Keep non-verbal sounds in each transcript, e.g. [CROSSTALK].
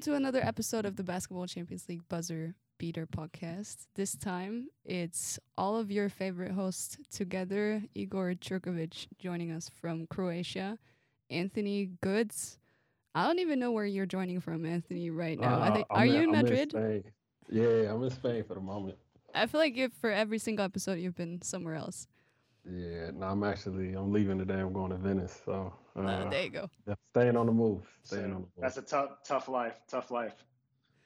Welcome to another episode of the Basketball Champions League Buzzer Beater podcast. This time it's all of your favorite hosts together Igor Churkovic joining us from Croatia, Anthony Goods. I don't even know where you're joining from, Anthony, right now. Uh, I think, I'm are in- you in I'm Madrid? Spain. Yeah, I'm in Spain for the moment. I feel like if for every single episode you've been somewhere else. Yeah, no, I'm actually I'm leaving today. I'm going to Venice, so uh, Uh, there you go. yeah, staying on the move. Staying So on the move. that's a tough, tough life. Tough life.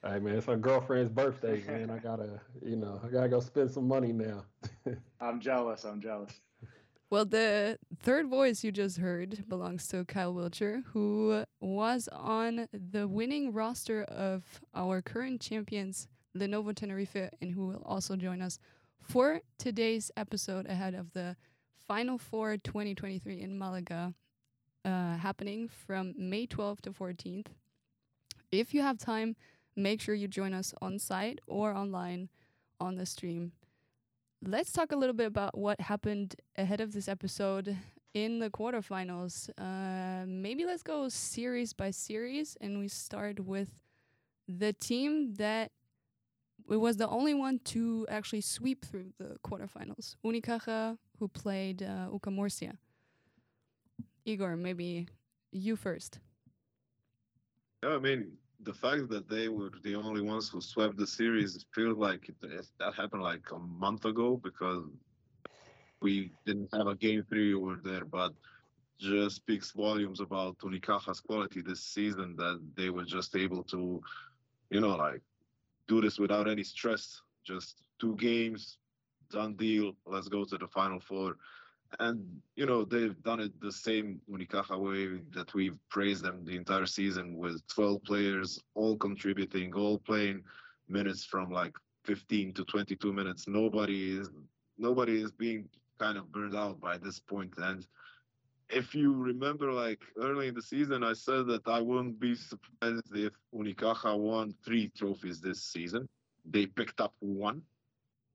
Hey man, it's my girlfriend's birthday, [LAUGHS] man. I gotta, you know, I gotta go spend some money now. [LAUGHS] I'm jealous. I'm jealous. Well, the third voice you just heard belongs to Kyle Wiltjer, who was on the winning roster of our current champions, Lenovo Tenerife, and who will also join us for today's episode ahead of the Final Four 2023 in Malaga, uh, happening from May 12th to 14th. If you have time, make sure you join us on site or online on the stream let's talk a little bit about what happened ahead of this episode in the quarterfinals. Uh, maybe let's go series by series, and we start with the team that it was the only one to actually sweep through the quarterfinals. Unicaja, who played uh, UCAM Murcia. Igor, maybe you first. Yeah, I mean, the fact that they were the only ones who swept the series feels like it, it- that happened like a month ago because we didn't have a game three over there, but just speaks volumes about Unicaja's quality this season that they were just able to, you know, like do this without any stress. Just two games, done deal. Let's go to the final four. And you know they've done it the same Unicaja way that we've praised them the entire season with 12 players all contributing, all playing minutes from like 15 to 22 minutes. Nobody is nobody is being kind of burned out by this point. And if you remember, like early in the season, I said that I wouldn't be surprised if Unicaja won three trophies this season. They picked up one.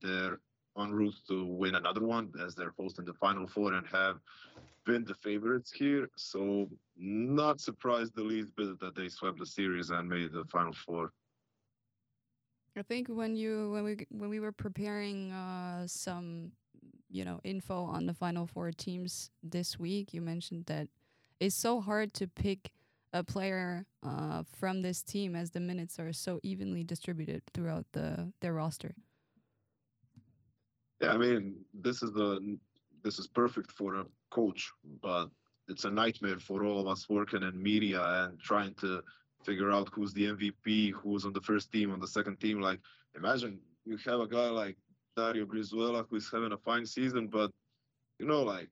They're en route to win another one as they're hosting the final four and have been the favorites here. So not surprised the least bit that they swept the series and made the final four. I think when you when we when we were preparing uh, some you know info on the final four teams this week, you mentioned that it's so hard to pick a player uh, from this team as the minutes are so evenly distributed throughout the their roster. Yeah, I mean this is the this is perfect for a coach, but it's a nightmare for all of us working in media and trying to figure out who's the MVP, who's on the first team, on the second team. Like imagine you have a guy like Dario Brizuela who's having a fine season, but you know, like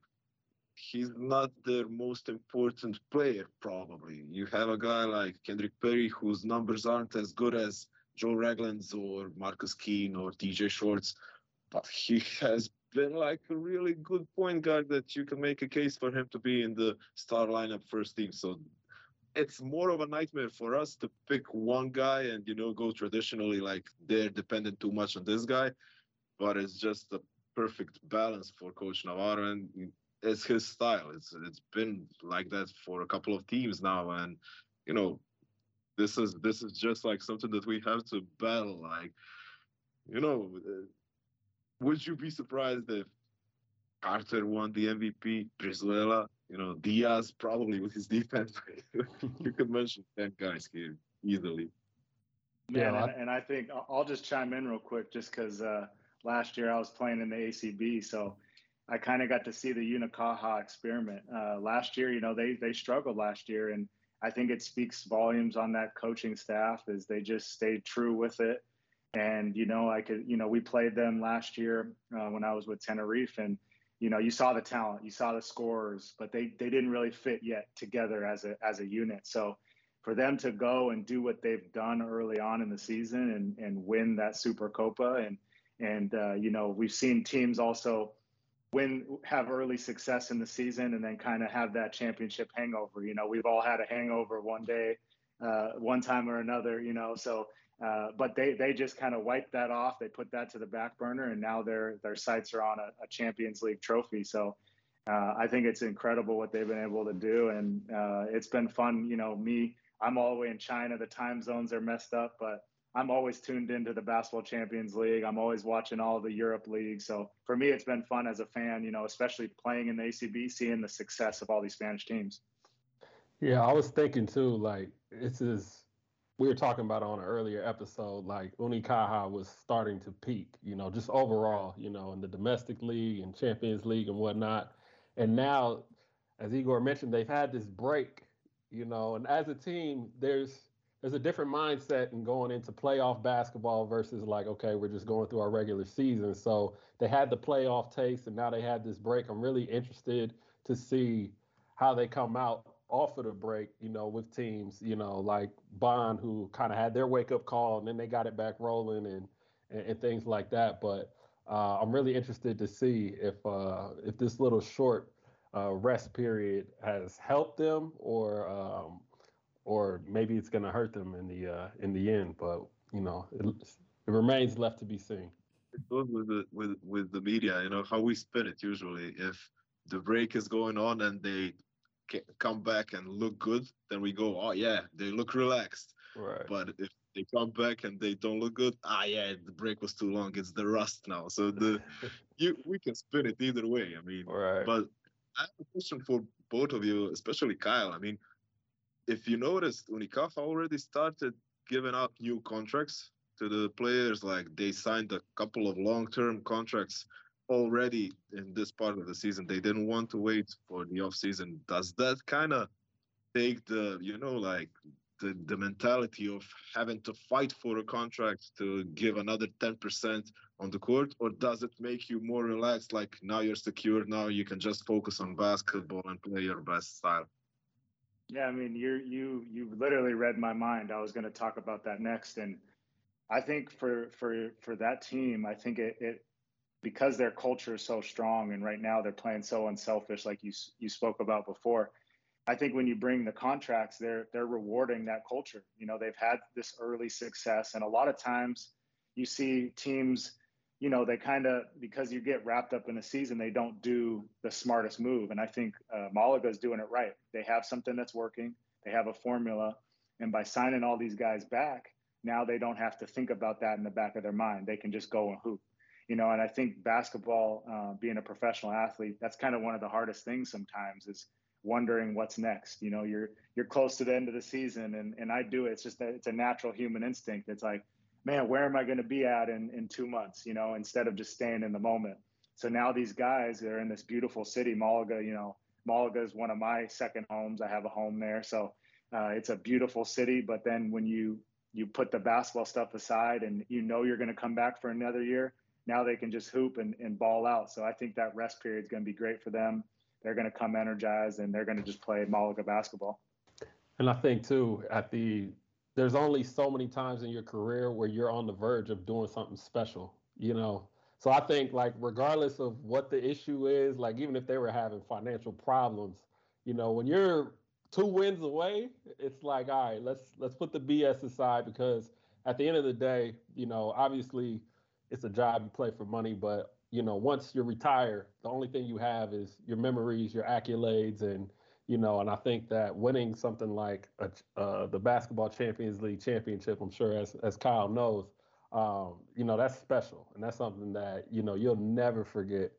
he's not their most important player, probably. You have a guy like Kendrick Perry whose numbers aren't as good as Joe Ragland's or Marcus Keene or TJ Shorts, but he has been like a really good point guard that you can make a case for him to be in the star lineup first team. So it's more of a nightmare for us to pick one guy and you know go traditionally like they're dependent too much on this guy, but it's just a perfect balance for Coach Navarro and it's his style. It's it's been like that for a couple of teams now, and you know this is this is just like something that we have to battle. Like you know, uh, would you be surprised if Carter won the MVP, Brizuela, you know, Diaz probably with his defense. [LAUGHS] you could mention ten guys here easily. Yeah, and, and I think I'll- I'll just chime in real quick, just because uh, last year I was playing in the ACB, so I kind of got to see the Unicaja experiment. Uh, last year, you know, they they struggled last year, and I think it speaks volumes on that coaching staff as they just stayed true with it. And you know, I could, you know, we played them last year uh, when I was with Tenerife, and you know, you saw the talent, you saw the scores, but they they didn't really fit yet together as a as a unit. So for them to go and do what they've done early on in the season and and win that Super Copa and and uh, you know we've seen teams also win have early success in the season and then kind of have that championship hangover. You know we've all had a hangover one day, uh, one time or another. You know so. Uh, but they, they just kind of wiped that off. They put that to the back burner, and now their their sights are on a, a Champions League trophy. So uh, I think it's incredible what they've been able to do, and uh, it's been fun. You know, me I'm all the way in China. The time zones are messed up, but I'm always tuned into the Basketball Champions League. I'm always watching all the Europe leagues. So for me, it's been fun as a fan, you know, especially playing in the ACB, seeing the success of all these Spanish teams. Yeah, I was thinking too, like, this is, we were talking about on an earlier episode, like, Unicaja was starting to peak, you know, just overall, you know, in the domestic league and Champions League and whatnot. And now, as Igor mentioned, they've had this break, you know, and as a team, there's, there's a different mindset in going into playoff basketball versus like, okay, we're just going through our regular season. So they had the playoff taste and now they had this break. I'm really interested to see how they come out off of the break, you know, with teams, you know, like Bond, who kind of had their wake up call and then they got it back rolling and, and, and things like that. But uh, I'm really interested to see if uh, if this little short uh, rest period has helped them or um, or maybe it's going to hurt them in the uh, in the end. But you know, it, it remains left to be seen. It goes with the with with the media, you know, how we spin it usually. If the break is going on and they come back and look good, then we go, oh yeah, they look relaxed. Right. But if they come back and they don't look good, ah yeah, the break was too long. It's the rust now. So the [LAUGHS] you we can spin it either way. I mean, right. But I have a question for both of you, especially Kyle. I mean, if you noticed, Unicaja already started giving out new contracts to the players. Like they signed a couple of long-term contracts already in this part of the season. They didn't want to wait for the off season. Does that kind of take the, you know, like the, the mentality of having to fight for a contract to give another 10% on the court or does it make you more relaxed like now you're secure now you can just focus on basketball and play your best style yeah, I mean, you you you literally read my mind. I was going to talk about that next, and I think for for for that team, I think it, it because their culture is so strong, and right now they're playing so unselfish, like you you spoke about before. I think when you bring the contracts, they're they're rewarding that culture. You know, they've had this early success, and a lot of times you see teams you know, they kind of because you get wrapped up in a season, they don't do the smartest move. And I think uh, Malaga is doing it right. They have something that's working. They have a formula, and by signing all these guys back, now they don't have to think about that in the back of their mind. They can just go and hoop. You know, and I think basketball, uh, being a professional athlete, that's kind of one of the hardest things sometimes is wondering what's next. You know, you're you're close to the end of the season, and and I do it. It's just that it's a natural human instinct. It's like man, where am I going to be at in, in two months, you know, instead of just staying in the moment. So now these guys, they're in this beautiful city, Malaga, you know, Malaga is one of my second homes. I have a home there. So uh, it's a beautiful city. But then when you, you put the basketball stuff aside and you know you're going to come back for another year, now they can just hoop and, and ball out. So I think that rest period is going to be great for them. They're going to come energized and they're going to just play Malaga basketball. And I think too, at the there's only so many times in your career where you're on the verge of doing something special, you know. So I think like regardless of what the issue is, like even if they were having financial problems, you know, when you're two wins away, it's like, all right, let's let's put the BS aside because at the end of the day, you know, obviously it's a job you play for money, but you know, once you retire, the only thing you have is your memories, your accolades, and you know, and I think that winning something like a, uh, the Basketball Champions League championship, I'm sure as as Kyle knows, um, you know, that's special, and that's something that you know you'll never forget.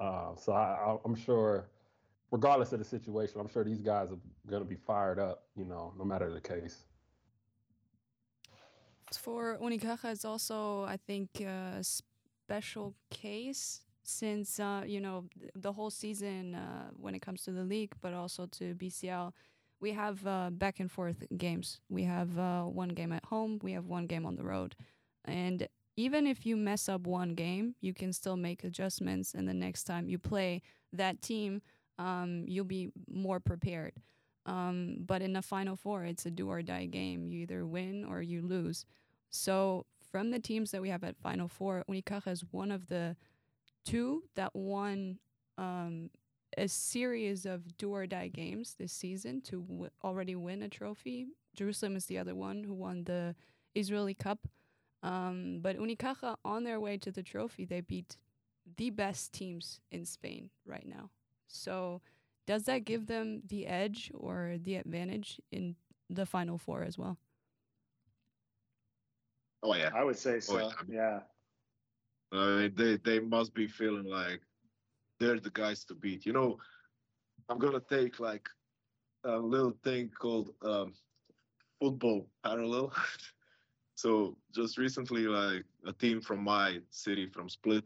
Uh, so I, I'm sure, regardless of the situation, I'm sure these guys are going to be fired up, you know, no matter the case. For Unicaja, it's also, I think, a special case since uh, you know the whole season uh, when it comes to the league, but also to BCL, we have uh, back and forth games. We have uh, one game at home, we have one game on the road, and even if you mess up one game, you can still make adjustments, and the next time you play that team, um, you'll be more prepared. Um, but in the final four, it's a do or die game. You either win or you lose. So from the teams that we have at final four, Unicaja is one of the two that won um, a series of do or die games this season to w- already win a trophy. Jerusalem is the other one who won the Israeli Cup. Um, but Unicaja, on their way to the trophy, they beat the best teams in Spain right now. So, does that give them the edge or the advantage in the final four as well. Oh yeah, I would say so. yeah. yeah. Mean, they they must be feeling like they're the guys to beat. You know, I'm gonna take like a little thing called um, football parallel. [LAUGHS] so just recently, like a team from my city, from Split,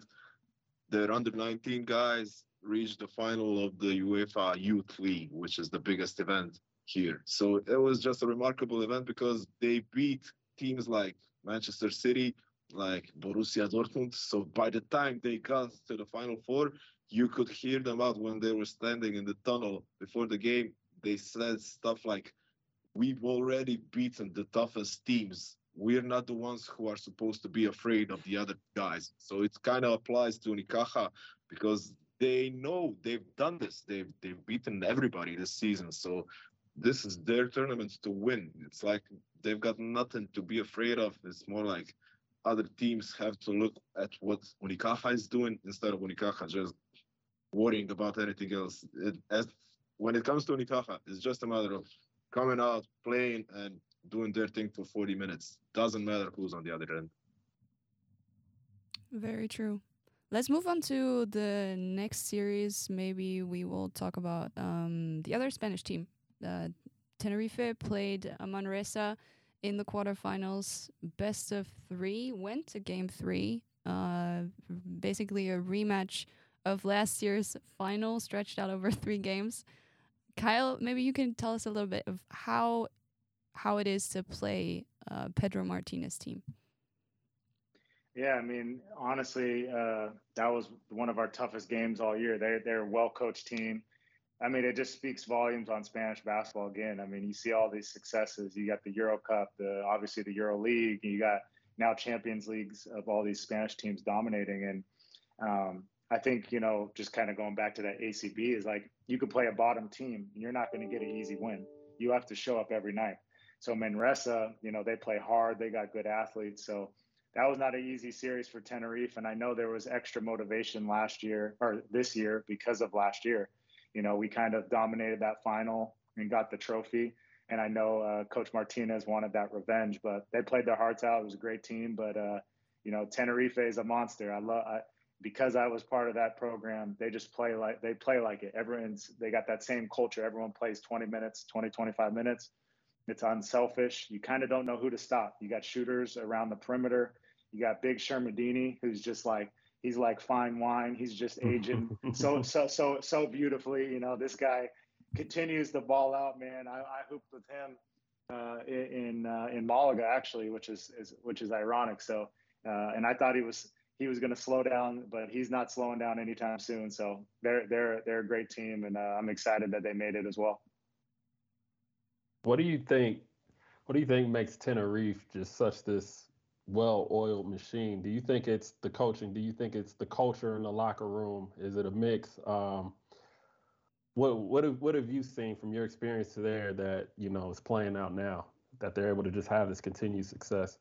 their under 19 guys reached the final of the UEFA Youth League, which is the biggest event here. So it was just a remarkable event because they beat teams like Manchester City, like Borussia Dortmund. So by the time they got to the final four, you could hear them out when they were standing in the tunnel before the game. They said stuff like, We've already beaten the toughest teams. We're not the ones who are supposed to be afraid of the other guys. So it kind of applies to Unicaja because they know they've done this. They've they've beaten everybody this season. So this is their tournament to win. It's like they've got nothing to be afraid of. It's more like other teams have to look at what Unicaja is doing instead of Unicaja just worrying about anything else. It, as when it comes to Unicaja, it's just a matter of coming out, playing, and doing their thing for 40 minutes. Doesn't matter who's on the other end. Very true. Let's move on to the next series. Maybe we will talk about um, the other Spanish team. Uh, Tenerife played Manresa in the quarterfinals. Best of three went to game three. Uh, basically, a rematch of last year's final, stretched out over [LAUGHS] three games. Kyle, maybe you can tell us a little bit of how how it is to play uh, Pedro Martinez team. Yeah, I mean, honestly, uh, that was one of our toughest games all year. They they're a well coached team. I mean, it just speaks volumes on Spanish basketball. Again, I mean, you see all these successes. You got the Euro Cup, the obviously the Euro League. You got now Champions Leagues of all these Spanish teams dominating. And um, I think you know, just kind of going back to that ACB is like you could play a bottom team, and you're not going to get an easy win. You have to show up every night. So Manresa, you know, they play hard. They got good athletes. So that was not an easy series for Tenerife. And I know there was extra motivation last year or this year because of last year. You know, we kind of dominated that final and got the trophy. And I know uh, Coach Martinez wanted that revenge, but they played their hearts out. It was a great team, but uh, you know, Tenerife is a monster. I love because I was part of that program. They just play like they play like it. Everyone's they got that same culture. Everyone plays 20 minutes, 20, 25 minutes. It's unselfish. You kind of don't know who to stop. You got shooters around the perimeter. You got Big Shermadini, who's just like he's like fine wine. He's just aging so [LAUGHS] so so so beautifully. You know, this guy continues to ball out, man. I, I hooped with him uh, in uh, in Malaga actually, which is, is which is ironic. So, uh, and I thought he was he was going to slow down, but he's not slowing down anytime soon. So they're they're they're a great team, and uh, I'm excited that they made it as well. What do you think? What do you think makes Tenerife just such this well-oiled machine. Do you think it's the coaching? Do you think it's the culture in the locker room? Is it a mix? Um, what what have, what have you seen from your experience there that you know is playing out now that they're able to just have this continued success?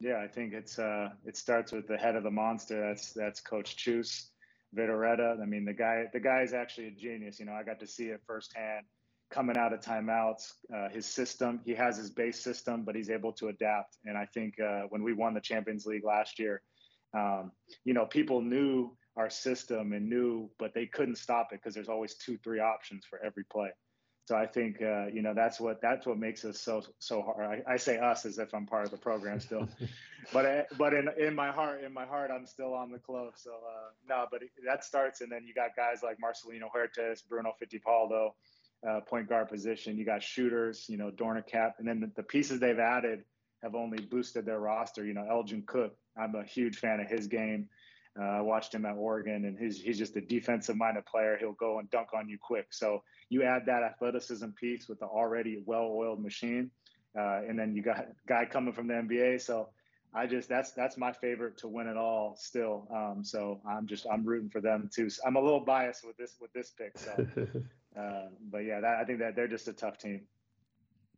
Yeah, I think it's uh, it starts with the head of the monster. That's that's Coach Chus Vidorreta. I mean, the guy the guy is actually a genius. You know, I got to see it firsthand coming out of timeouts, uh, his system. He has his base system, but he's able to adapt. And I think uh, when we won the Champions League last year, um, you know, people knew our system and knew, but they couldn't stop it because there's always two, three options for every play. So I think uh, you know that's what that's what makes us so so hard. I, I, say us as if I'm part of the program still, [LAUGHS] but I, uh, but in in my heart in my heart I'm still on the club. So uh, no, but that starts and then you got guys like Marcelino Huertas, Bruno Fitipaldo, uh, point guard position. You got shooters, you know, Doornekamp, and then the, the, pieces they've added have only boosted their roster. You know, Elgin Cook, I'm a huge fan of his game. Uh, I watched him at Oregon, and he's he's just a defensive-minded player. He'll go and dunk on you quick. So you add that athleticism piece with the already well-oiled machine, uh, and then you got a guy coming from the NBA. So I just that's that's my favorite to win it all still. Um, so I'm just I'm rooting for them too. So I'm a little biased with this with this pick. So, [LAUGHS] uh, but yeah, that, I think that they're just a tough team.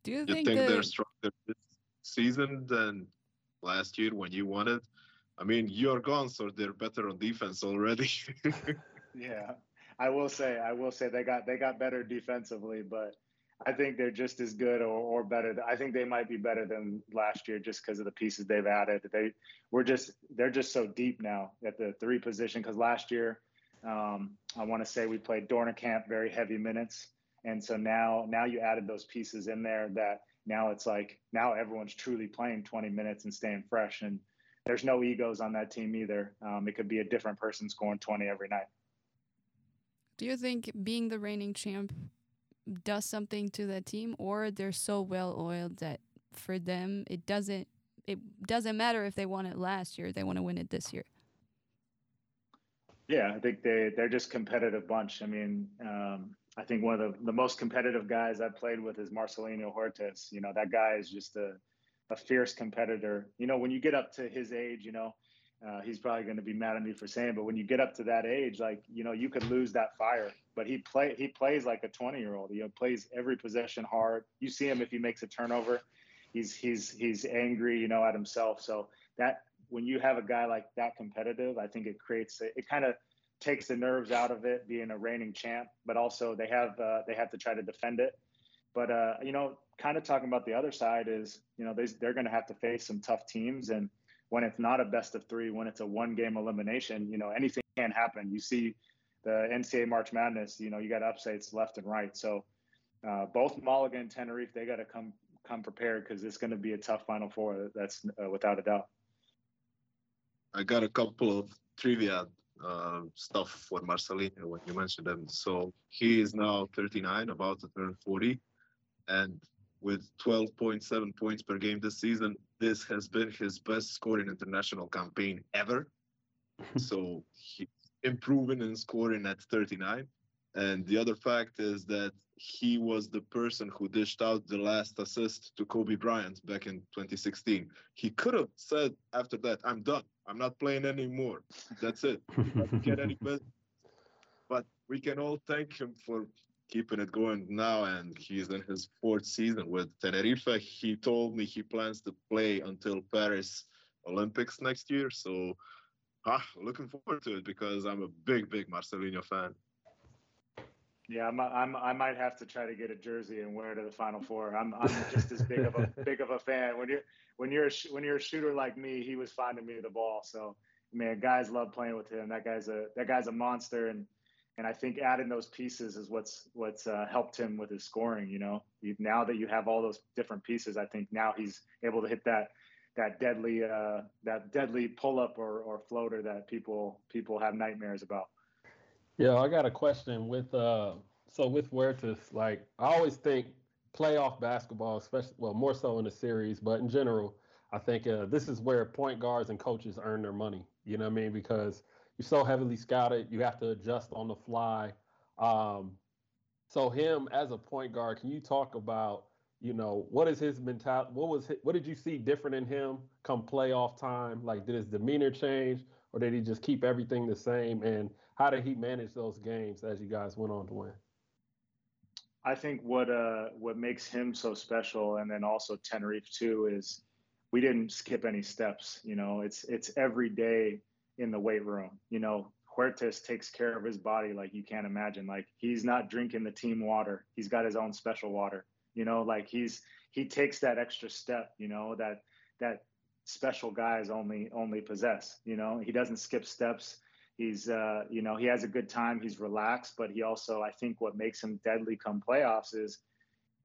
Do you, you think, think that... they're stronger this season than last year when you won it? I mean, you're gone, so they're better on defense already. [LAUGHS] yeah, I will say, I will say they got they got better defensively, but I think they're just as good or, or better. I think they might be better than last year just because of the pieces they've added. They we're just they're just so deep now at the three position because last year um, I want to say we played Doornekamp very heavy minutes, and so now now you added those pieces in there that now it's like now everyone's truly playing 20 minutes and staying fresh and there's no egos on that team either. Um, it could be a different person scoring 20 every night. Do you think being the reigning champ does something to the team, or they're so well oiled that for them it doesn't it doesn't matter if they won it last year; they want to win it this year. Yeah, I think they they're just competitive bunch. I mean, um, I think one of the, the most competitive guys I've played with is Marcelino Huertas. You know, that guy is just a a fierce competitor. You know, when you get up to his age, you know, uh, he's probably going to be mad at me for saying, but when you get up to that age, like you know, you could lose that fire. But he play he plays like a 20 year old. You know, plays every possession hard. You see him if he makes a turnover, he's he's he's angry, you know, at himself. So that when you have a guy like that competitive, I think it creates it kind of takes the nerves out of it being a reigning champ. But also they have uh, they have to try to defend it. But uh, you know, kind of talking about the other side is you know they, they're going to have to face some tough teams and when it's not a best of three, when it's a one game elimination, you know, anything can happen. You see the NCAA March Madness, you know, you got upsets left and right. So uh, both Malaga and Tenerife, they got to come come prepared because it's going to be a tough Final Four. That's uh, without a doubt. I got a couple of trivia uh, stuff for Marcelino when you mentioned him. So he is now 39, about to turn 40, and with 12.7 points per game this season. This has been his best scoring international campaign ever. [LAUGHS] so he's improving in scoring at 39. And the other fact is that he was the person who dished out the last assist to Kobe Bryant back in 2016. He could have said after that, I'm done. I'm not playing anymore. That's it. [LAUGHS] get any better. But we can all thank him for keeping it going now, and he's in his fourth season with Tenerife. He told me he plans to play until Paris Olympics next year. So, ah, looking forward to it because I'm a big, big Marcelino fan. Yeah, I'm, I'm, I might have to try to get a jersey and wear it to the Final Four. I'm, I'm just as big of a [LAUGHS] big of a fan. When you're when you're a, when you're a shooter like me, he was finding me the ball. So, man, guys love playing with him. That guy's a that guy's a monster, and and I think adding those pieces is what's what's uh, helped him with his scoring. You know, you, now that you have all those different pieces, I think now he's able to hit that that deadly uh, that deadly pull up or, or floater that people people have nightmares about. Yeah, I got a question with uh so with Huertas, like I always think playoff basketball, especially well more so in the series, but in general, I think uh, this is where point guards and coaches earn their money. You know what I mean? Because you're so heavily scouted, you have to adjust on the fly. Um, so him as a point guard, can you talk about, you know, what is his mentality? What was his, what did you see different in him come playoff time? Like, did his demeanor change, or did he just keep everything the same? And how did he manage those games as you guys went on to win? I think what uh what makes him so special, and then also Tenerife too, is we didn't skip any steps. You know, it's it's every day in the weight room. You know, Huertas takes care of his body like you can't imagine. Like he's not drinking the team water. He's got his own special water. You know, like he's he takes that extra step, you know, that that special guys only only possess. You know, he doesn't skip steps. He's uh, you know, he has a good time, he's relaxed, but he also I think what makes him deadly come playoffs is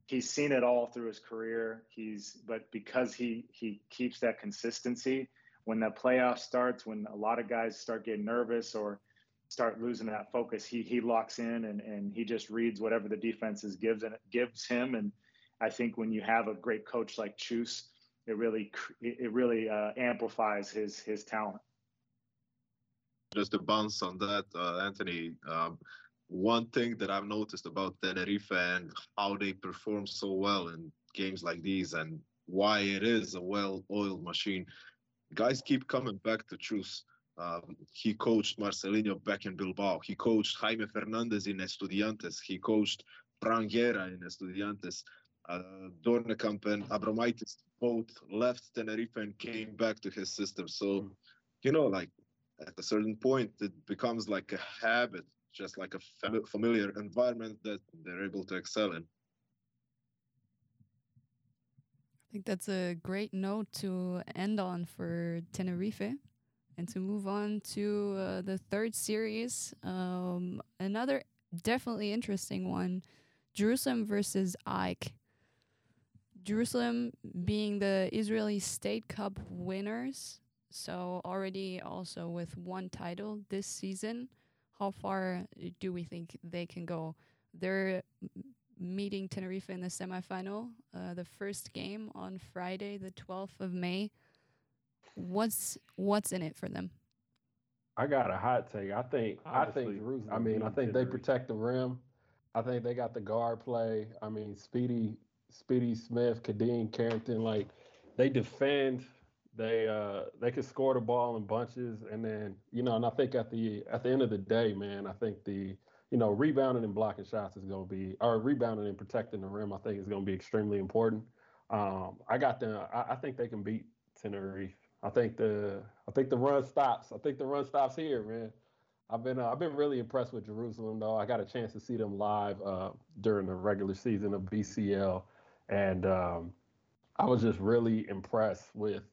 he's seen it all through his career. He's but because he he keeps that consistency, when the playoff starts, when a lot of guys start getting nervous or start losing that focus, he he locks in and and he just reads whatever the defenses gives and gives him. And I think when you have a great coach like Chus, it really it really uh, amplifies his his talent. Just to bounce on that, uh, Anthony. Um, one thing that I've noticed about Tenerife and how they perform so well in games like these and why it is a well-oiled machine guys keep coming back to Chus. Um, he coached Marcelino back in Bilbao. He coached Jaime Fernandez in Estudiantes. He coached Fran Guerra in Estudiantes. Uh, Doornekamp and Abromaitis both left Tenerife and came back to his system. So, you know, like at a certain point, it becomes like a habit, just like a familiar environment that they're able to excel in. I think that's a great note to end on for Tenerife and to move on to uh, the third series. Um, another definitely interesting one Jerusalem versus AEK. Jerusalem being the Israeli State Cup winners, so already also with one title this season. How far do we think they can go? They're meeting Tenerife in the semifinal, uh, the first game on Friday, the 12th of May. What's what's in it for them? I got a hot take. I think Honestly, I think Jerusalem. I mean, I think they protect the rim. I think they got the guard play. I mean, Speedy Speedy Smith, Kadeem Carrington, like they defend. They uh they can score the ball in bunches, and then you know, and I think at the at the end of the day, man, I think the you know rebounding and blocking shots is going to be, or rebounding and protecting the rim, I think is going to be extremely important. Um, I got them. I, I think they can beat Tenerife. I think the I think the run stops. I think the run stops here, man. I've been uh, I've been really impressed with Jerusalem though. I got a chance to see them live uh, during the regular season of BCL, and um, I was just really impressed with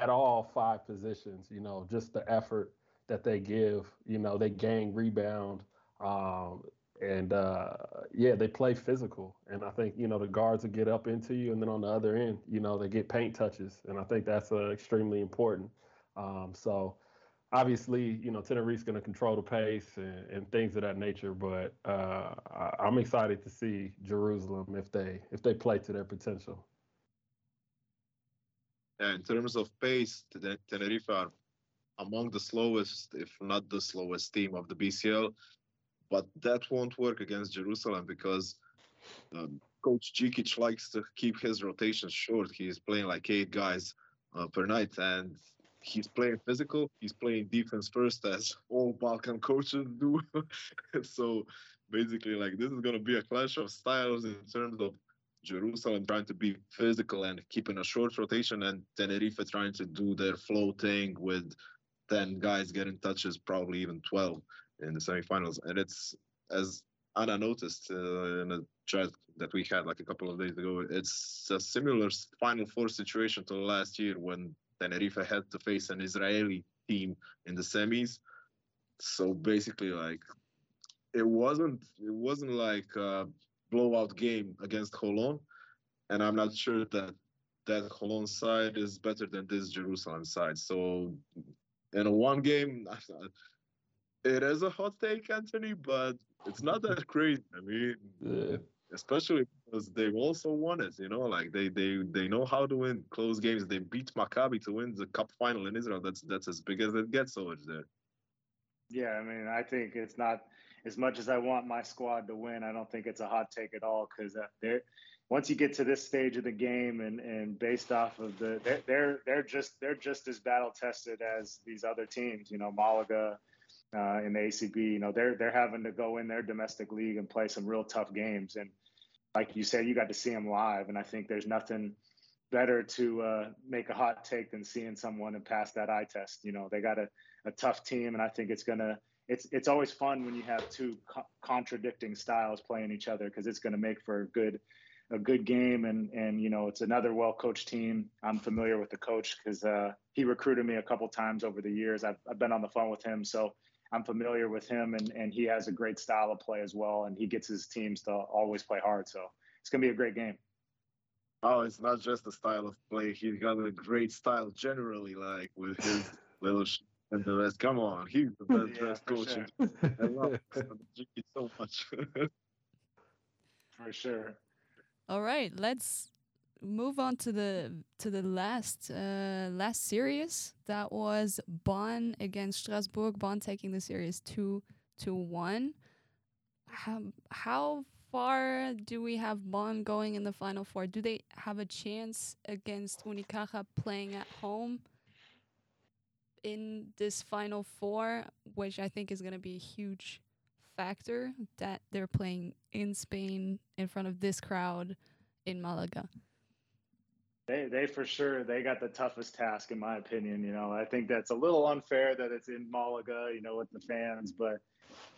at all five positions. You know, just the effort that they give. You know, they gang rebound, um, and uh, yeah, they play physical. And I think you know the guards will get up into you, and then on the other end, you know, they get paint touches, and I think that's uh, extremely important. Um, so obviously, you know, Tenerife's going to control the pace and, and, things of that nature. But uh, I, am excited to see Jerusalem if they if they play to their potential. Yeah, in terms of pace, Tenerife are among the slowest, if not the slowest team of the BCL. But that won't work against Jerusalem because Coach Djikic likes to keep his rotations short. He's playing like eight guys uh, per night, and he's playing physical. He's playing defense first, as all Balkan coaches do. [LAUGHS] so basically, like this is gonna be a clash of styles in terms of Jerusalem trying to be physical and keeping a short rotation, and Tenerife trying to do their flow thing with ten guys getting touches, probably even twelve in the semifinals. And it's as Anna noticed uh, in a chat that we had like a couple of days ago, it's a similar Final Four situation to last year when Tenerife had to face an Israeli team in the semis. So basically, like it wasn't it wasn't like a blowout game against Holon, and I'm not sure that that Holon side is better than this Jerusalem side. So in a one game, [LAUGHS] it is a hot take, Anthony, but it's not that [LAUGHS] crazy. I mean, yeah especially because they've also won it. You know, like they they they know how to win close games. They beat Maccabi to win the cup final in Israel. That's that's as big as it gets over there. Yeah, I mean, I think it's not as much as I want my squad to win. I don't think it's a hot take at all because uh, they're once you get to this stage of the game and and based off of the they're they're, they're just they're just as battle tested as these other teams. You know, Malaga. Uh, in the ACB, you know they're they're having to go in their domestic league and play some real tough games, and like you said, you got to see them live, and I think there's nothing better to uh, make a hot take than seeing someone and pass that eye test. You know, they got a, a tough team, and I think it's gonna. It's it's always fun when you have two co- contradicting styles playing each other because it's going to make for a good a good game and and you know it's another well coached team. I'm familiar with the coach because uh, he recruited me a couple times over the years. I've I've been on the phone with him, so I'm familiar with him, and and he has a great style of play as well, and he gets his teams to always play hard. So it's gonna be a great game. Oh, it's not just the style of play. He's got a great style generally, like with his [LAUGHS] little and the rest. Come on, he's the [LAUGHS] best yeah, dressed coach. Sure. I love [LAUGHS] him so much. for sure. All right, let's move on to the to the last uh, last series. That was Bonn against Strasbourg. Bonn taking the series two to one. How, how far do we have Bonn going in the final four? Do they have a chance against Unicaja playing at home in this final four, which I think is going to be a huge factor that they're playing in Spain in front of this crowd in Malaga? They, they for sure they got the toughest task in my opinion. You know, I think that's a little unfair that it's in Malaga, you know, with the fans, but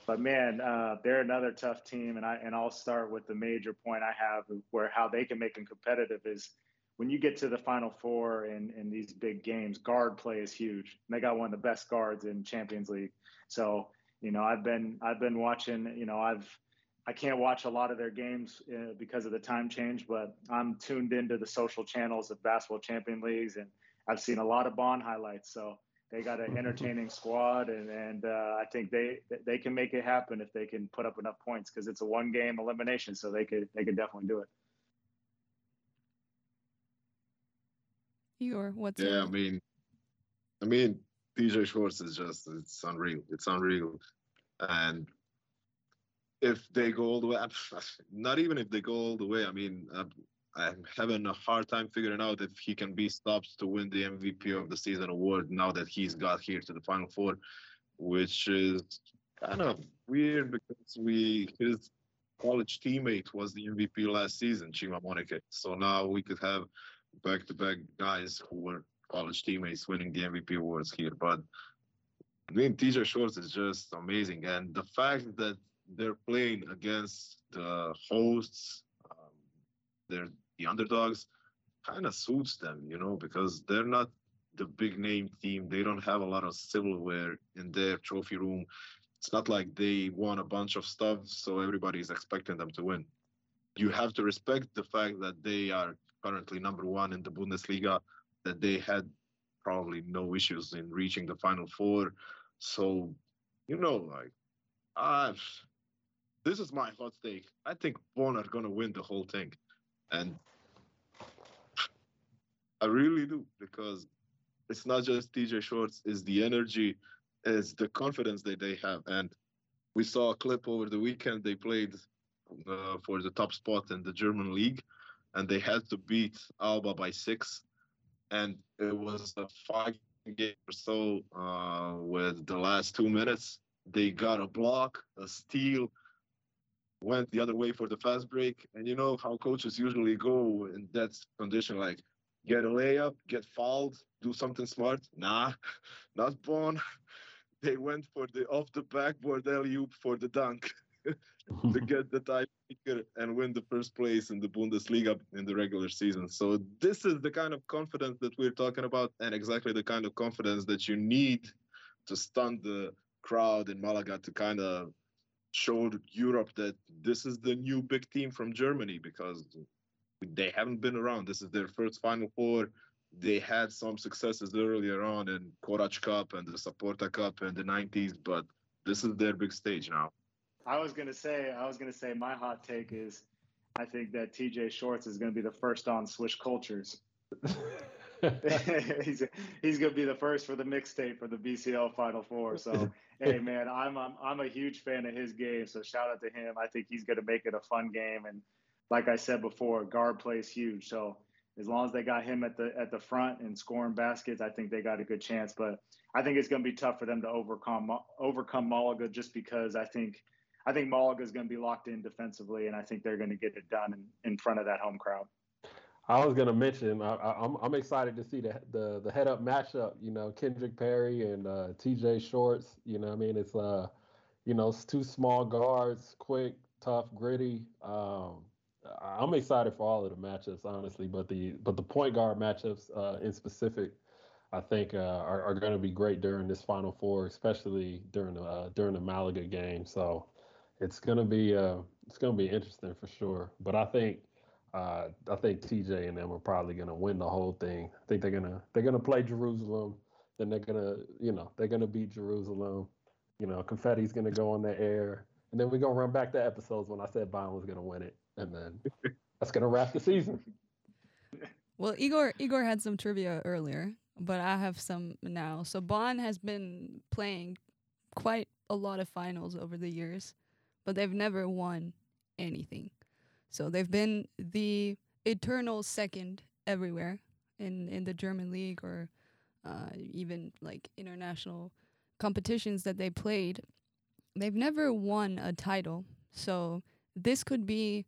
but man, uh, they're another tough team, and I and I'll start with the major point I have where how they can make them competitive is when you get to the Final Four and in these big games, guard play is huge. And they got one of the best guards in Champions League. So you know, I've been I've been watching. You know, I've I can't watch a lot of their games uh, because of the time change, but I'm tuned into the social channels of basketball champion leagues, and I've seen a lot of Bonn highlights. So they got an entertaining squad, and and uh, I think they they can make it happen if they can put up enough points because it's a one game elimination, so they could they could definitely do it. Igor, what's yeah? I mean, I mean, TJ Shorts is just it's unreal. It's unreal, and if they go all the way, [LAUGHS] not even if they go all the way. I mean, I'm, having a hard time figuring out if he can be stopped to win the MVP of the season award now that he's got here to the Final Four, which is kind of weird because we his college teammate was the MVP last season, Chima Moneke. So now we could have back-to-back guys who were college teammates winning the MVP awards here. But I mean, TJ Shorts is just amazing, and the fact that they're playing against the hosts, um, they're the underdogs, kind of suits them, you know, because they're not the big name team. They don't have a lot of silverware in their trophy room. It's not like they won a bunch of stuff, so everybody's expecting them to win. You have to respect the fact that they are currently number one in the Bundesliga, that they had probably no issues in reaching the final four. So, you know, like, I've this is my hot take. I think Bonn are gonna win the whole thing, and I really do because it's not just TJ Shorts, it's the energy, it's the confidence that they have. And we saw a clip over the weekend. They played uh, for the top spot in the German league, and they had to beat Alba by six. And it was a five game or so uh, with the last two minutes. They got a block, a steal, went the other way for the fast break. And you know how coaches usually go in that condition, like get a layup, get fouled, do something smart. Nah, [LAUGHS] not Bonn. [LAUGHS] They went for the off the backboard alley oop for the dunk [LAUGHS] [LAUGHS] to get the tiebreaker and win the first place in the Bundesliga in the regular season. So this is the kind of confidence that we're talking about, and exactly the kind of confidence that you need to stun the crowd in Malaga to kind of show Europe that this is the new big team from Germany because they haven't been around. This is their first Final Four. They had some successes earlier on in Korać Cup and the Saporta Cup in the 90s, but this is their big stage now. I was gonna say, I was gonna say, my hot take is, I think that TJ Shorts is gonna be the first on Swish Cultures. [LAUGHS] he's he's gonna be the first for the mixtape for the BCL Final Four. So [LAUGHS] hey man, I'm, I'm I'm a huge fan of his game. So shout out to him. I think he's gonna make it a fun game. And like I said before, guard play is huge. So as long as they got him at the at the front and scoring baskets, I think they got a good chance. But I think it's gonna be tough for them to overcome overcome Malaga just because I think I think Malaga is going to be locked in defensively, and I think they're going to get it done in, in front of that home crowd. I was gonna mention I, am I'm, I'm excited to see the the the head up matchup. You know, Kendrick Perry and uh, T.J. Shorts. You know, I mean, it's uh, you know, it's two small guards, quick, tough, gritty. Um, I'm excited for all of the matchups, honestly. But the but the point guard matchups uh, in specific, I think uh, are, are going to be great during this Final Four, especially during the uh, during the Malaga game. So it's gonna be uh, it's gonna be interesting for sure. But I think uh, I think TJ and them are probably going to win the whole thing. I think they're gonna they're gonna play Jerusalem, then they're gonna you know they're gonna beat Jerusalem. You know, confetti's gonna go on the air, and then we're gonna run back to episodes when I said Bonn was gonna win it, and then [LAUGHS] that's gonna wrap the season. Well, Igor Igor had some trivia earlier, but I have some now. So Bonn has been playing quite a lot of finals over the years, but they've never won anything. So they've been the eternal second everywhere in in the German league or uh, even like international competitions that they played. They've never won a title. So this could be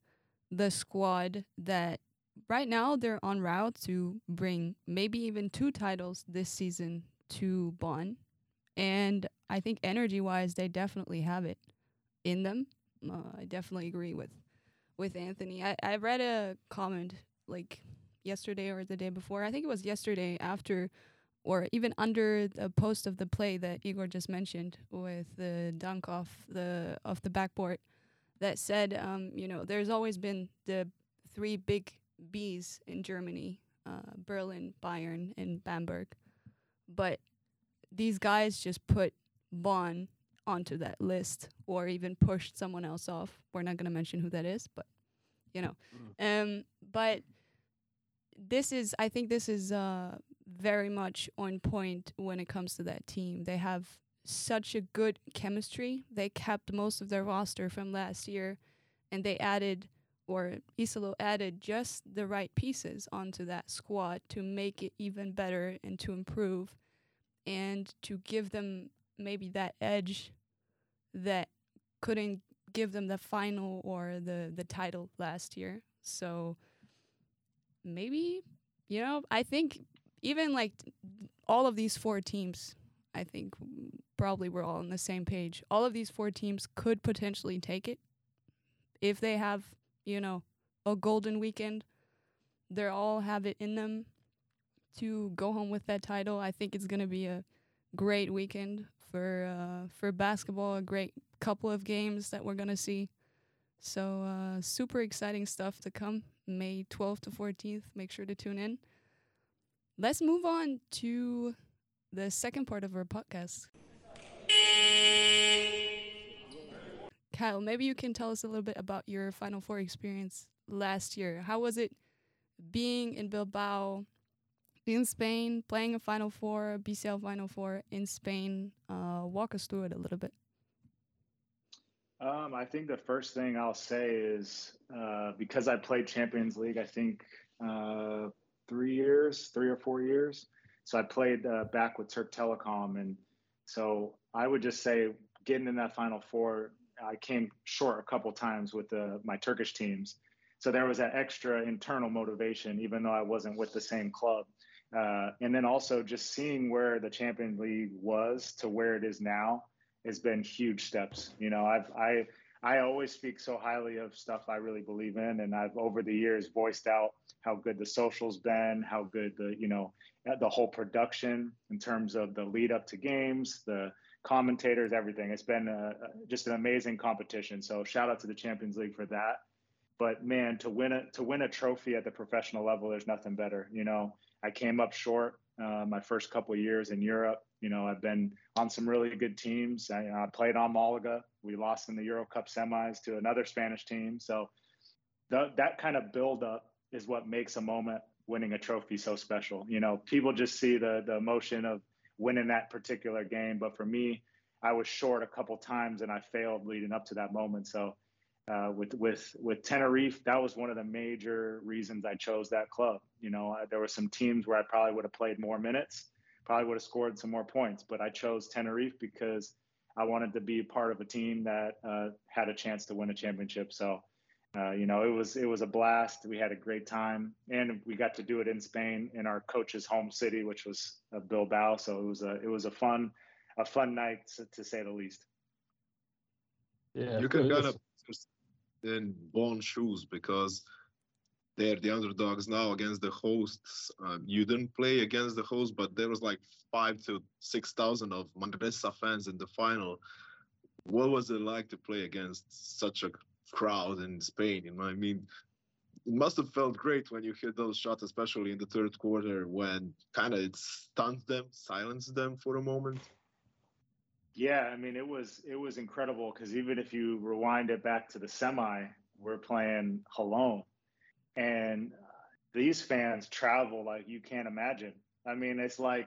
the squad that right now they're on route to bring maybe even two titles this season to Bonn. And I think energy wise, they definitely have it in them. Uh, I definitely agree with with Anthony. I, I read a comment like yesterday or the day before. I think it was yesterday after or even under the post of the play that Igor just mentioned with the dunk off the off the backboard that said, um, you know, there's always been the three big B's in Germany, uh, Berlin, Bayern, and Bamberg. But these guys just put Bonn onto that list or even pushed someone else off. We're not going to mention who that is, but you know. Mm. Um, but this is, I think, this is uh, very much on point when it comes to that team. They have such a good chemistry. They kept most of their roster from last year, and they added, or Iisalo added just the right pieces onto that squad to make it even better and to improve, and to give them maybe that edge that couldn't give them the final or the the title last year. So maybe you know, I think even like all of these four teams, I think probably we're all on the same page. All of these four teams could potentially take it if they have, you know, a golden weekend. They all have it in them to go home with that title. I think it's going to be a great weekend for uh, for basketball. A great couple of games that we're to see. So uh, super exciting stuff to come. May 12th to 14th. Make sure to tune in. Let's move on to the second part of our podcast. Kyle, maybe you can tell us a little bit about your Final Four experience last year. How was it being in Bilbao, in Spain, playing a Final Four, BCL Final Four in Spain? Uh, walk us through it a little bit. Um, I think the first thing I'll say is uh, because I played Champions League, I think uh, three years, three or four years. So I played uh, back with Türk Telekom, and so I would just say getting in that Final Four, I came short a couple times with the, my Turkish teams. So there was that extra internal motivation, even though I wasn't with the same club. Uh, and then also just seeing where the Champions League was to where it is now has been huge steps. You know, I've I I always speak so highly of stuff I really believe in, and I've over the years voiced out how good the social's been, how good the you know the whole production in terms of the lead up to games, the commentators, everything. It's been a, just an amazing competition. So shout out to the Champions League for that. But man, to win a to win a trophy at the professional level, there's nothing better. You know, I came up short uh, my first couple years in Europe. You know, I've been on some really good teams. I, I played on Malaga. We lost in the Euro Cup semis to another Spanish team. So the, that kind of build up is what makes a moment winning a trophy so special. You know, people just see the the emotion of winning that particular game, but for me, I was short a couple times and I failed leading up to that moment. So uh, with with with Tenerife, that was one of the major reasons I chose that club. You know, uh, there were some teams where I probably would have played more minutes, probably would have scored some more points, but I chose Tenerife because I wanted to be part of a team that uh, had a chance to win a championship. So, uh, you know, it was it was a blast. We had a great time, and we got to do it in Spain in our coach's home city, which was uh, Bilbao. So it was a it was a fun a fun night to, to say the least. Yeah, you can kind of in Bonn shoes because they're the underdogs now against the hosts. Um, you didn't play against the hosts, but there was like five to six thousand of Manresa fans in the final. What was it like to play against such a crowd in Spain? You know, I mean, it must have felt great when you hit those shots, especially in the third quarter, when kind of it stunned them, silenced them for a moment. Yeah, I mean it was it was incredible because even if you rewind it back to the semi, we're playing Holon, and these fans travel like you can't imagine. I mean, it's like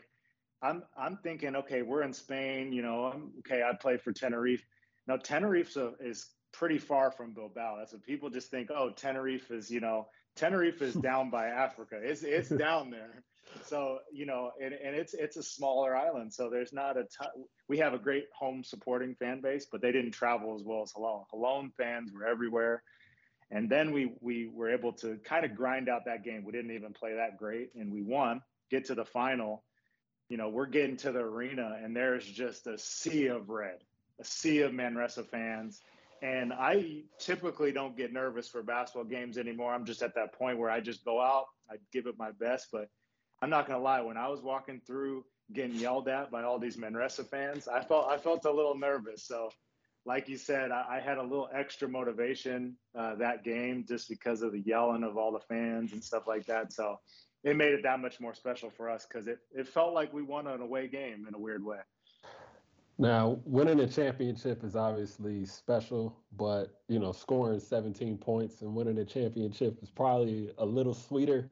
I'm I'm thinking, okay, we're in Spain, you know, I'm, okay, I play for Tenerife. Now Tenerife is pretty far from Bilbao. That's what people just think. Oh, Tenerife is, you know, Tenerife is [LAUGHS] down by Africa. It's it's down there so you know and, and it's it's a smaller island so there's not a ton we have a great home supporting fan base but they didn't travel as well as Holon. Holon fans were everywhere and then we we were able to kind of grind out that game we didn't even play that great and we won get to the final you know we're getting to the arena and there's just a sea of red a sea of manresa fans And I typically don't get nervous for basketball games anymore. I'm just at that point where I just go out, I give it my best. But I'm not gonna lie, when I was walking through getting yelled at by all these Manresa fans, I felt I felt a little nervous. So, like you said, I, I had a little extra motivation uh, that game just because of the yelling of all the fans and stuff like that. So, it made it that much more special for us because it it felt like we won an away game in a weird way. Now, winning a championship is obviously special, but you know, scoring 17 points and winning a championship is probably a little sweeter.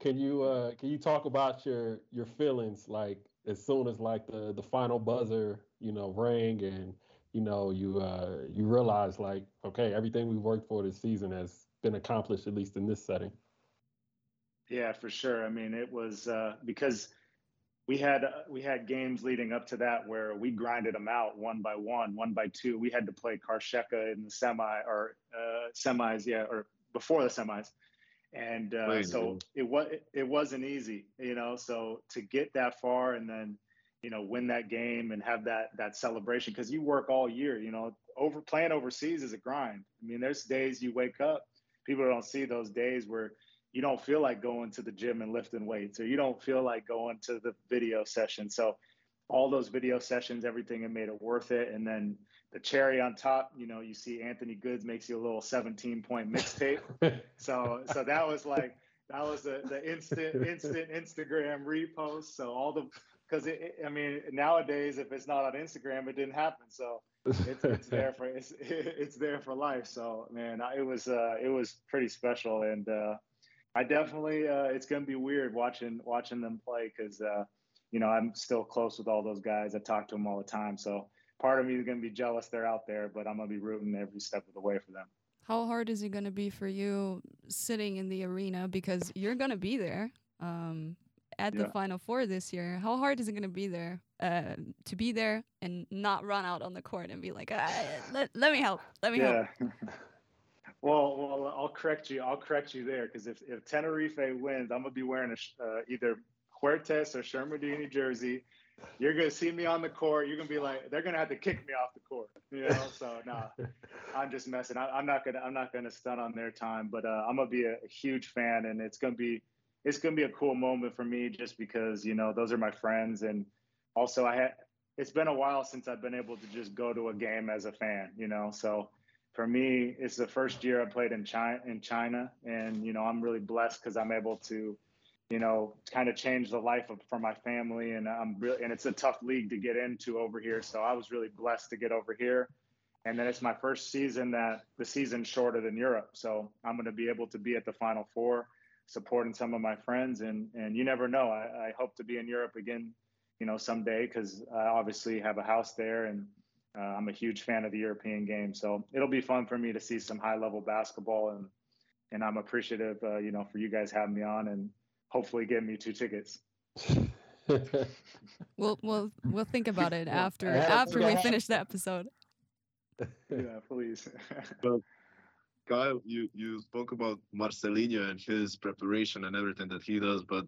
Can you uh, can you talk about your your feelings like as soon as like the the final buzzer, you know, rang and you know you uh, you realize like okay, everything we worked for this season has been accomplished at least in this setting. Yeah, for sure. I mean, it was uh, because we had uh, we had games leading up to that where we grinded them out one by one, one by two. We had to play Karşıyaka in the semi or uh, semis, yeah, or before the semis, and uh, so it was it wasn't easy, you know. So to get that far and then you know win that game and have that that celebration because you work all year, you know. Over playing overseas is a grind. I mean, there's days you wake up, people don't see those days where you don't feel like going to the gym and lifting weights or you don't feel like going to the video session so all those video sessions everything it made it worth it and then the cherry on top you know you see anthony goods makes you a little 17 point mixtape. [LAUGHS] So so that was like that was the, the instant instant instagram repost. So all the because i mean nowadays if it's not on instagram it didn't happen. So it's, it's [LAUGHS] there for it's it's there for life. So man it was uh it was pretty special. And uh I definitely uh, it's going to be weird watching watching them play because uh, you know I'm still close with all those guys. I talk to them all the time, so part of me is going to be jealous they're out there, but I'm going to be rooting every step of the way for them. How hard is it going to be for you sitting in the arena because you're going to be there um, at the. Final Four this year? How hard is it going to be there uh, to be there and not run out on the court and be like, ah, let, let me help, let me yeah. help. [LAUGHS] Well, well, I'll correct you. I'll correct you there because if, if Tenerife wins, I'm gonna be wearing a uh, either Huertas or Shermadini jersey. You're gonna see me on the court. You're gonna be like, they're gonna have to kick me off the court. You know, so nah, [LAUGHS] I'm just messing. I, am not gonna I'm not gonna stun on their time, but uh, I'm gonna be a, a huge fan, and it's gonna be it's gonna be a cool moment for me just because you know those are my friends, and also I had it's been a while since I've been able to just go to a game as a fan. You know, so for me, it's the first year I played in China, in China, and you know I'm really blessed because I'm able to, you know, kind of change the life of for my family, and I'm really and it's a tough league to get into over here, so I was really blessed to get over here, and then it's my first season that the season's shorter than Europe, so I'm going to be able to be at the Final Four, supporting some of my friends, and and you never know, I, I hope to be in Europe again, you know, someday because I obviously have a house there and uh, I'm a huge fan of the European game, so it'll be fun for me to see some high level basketball, and and I'm appreciative, uh, you know, for you guys having me on, and hopefully getting me two tickets. [LAUGHS] we'll we'll we'll think about it after after we finish the episode. [LAUGHS] yeah, please. [LAUGHS] well, Kyle, you you spoke about Marcelinho and his preparation and everything that he does, but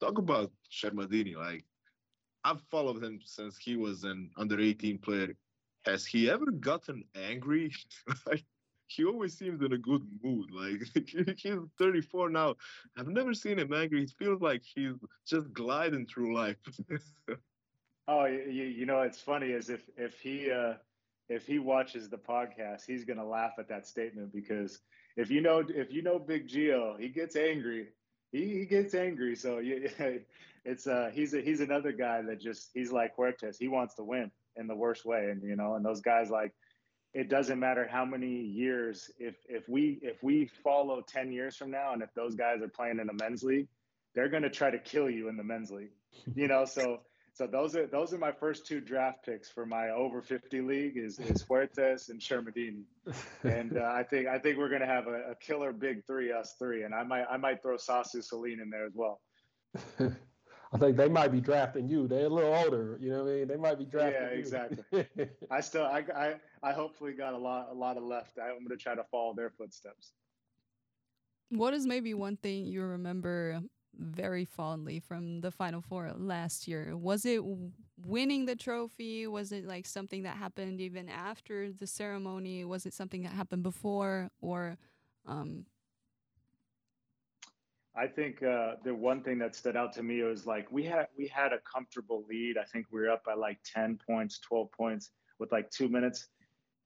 talk about Shermadini. Like, I've followed him since he was an under 18 player has he ever gotten angry? like he always seems in a good mood. Like [LAUGHS] he's 34 now. I've never seen him angry. It feels like he's just gliding through life. [LAUGHS] oh, you, you know, it's funny is if if he uh, if he watches the podcast, he's gonna laugh at that statement because if you know if you know Big Geo, he gets angry. He, he gets angry. So yeah, [LAUGHS] it's uh he's a, he's another guy that just he's like Huertas. He wants to win in the worst way. And you know, and those guys like it doesn't matter how many years if if we if we follow 10 years from now and if those guys are playing in a men's league, they're gonna try to kill you in the men's league. You know, so so those are those are my first two draft picks for my over 50 league is is Huertas and Shermadini. And uh, I think I think we're gonna have a, a, killer big three, us three. And I might I might throw Sasu Salin in there as well. [LAUGHS] I think they might be drafting you. They're a little older, you know what I mean? They might be drafting. Yeah, exactly. [LAUGHS] I still, I, I, I hopefully got a lot, a lot of left. I'm going to try to follow their footsteps. What is maybe one thing you remember very fondly from the Final Four last year. Was it winning the trophy? Was it like something that happened even after the ceremony? Was it something that happened before? Or, um... I think uh, the one thing that stood out to me was like we had we had a comfortable lead. I think we were up by like ten points, twelve points with like two minutes,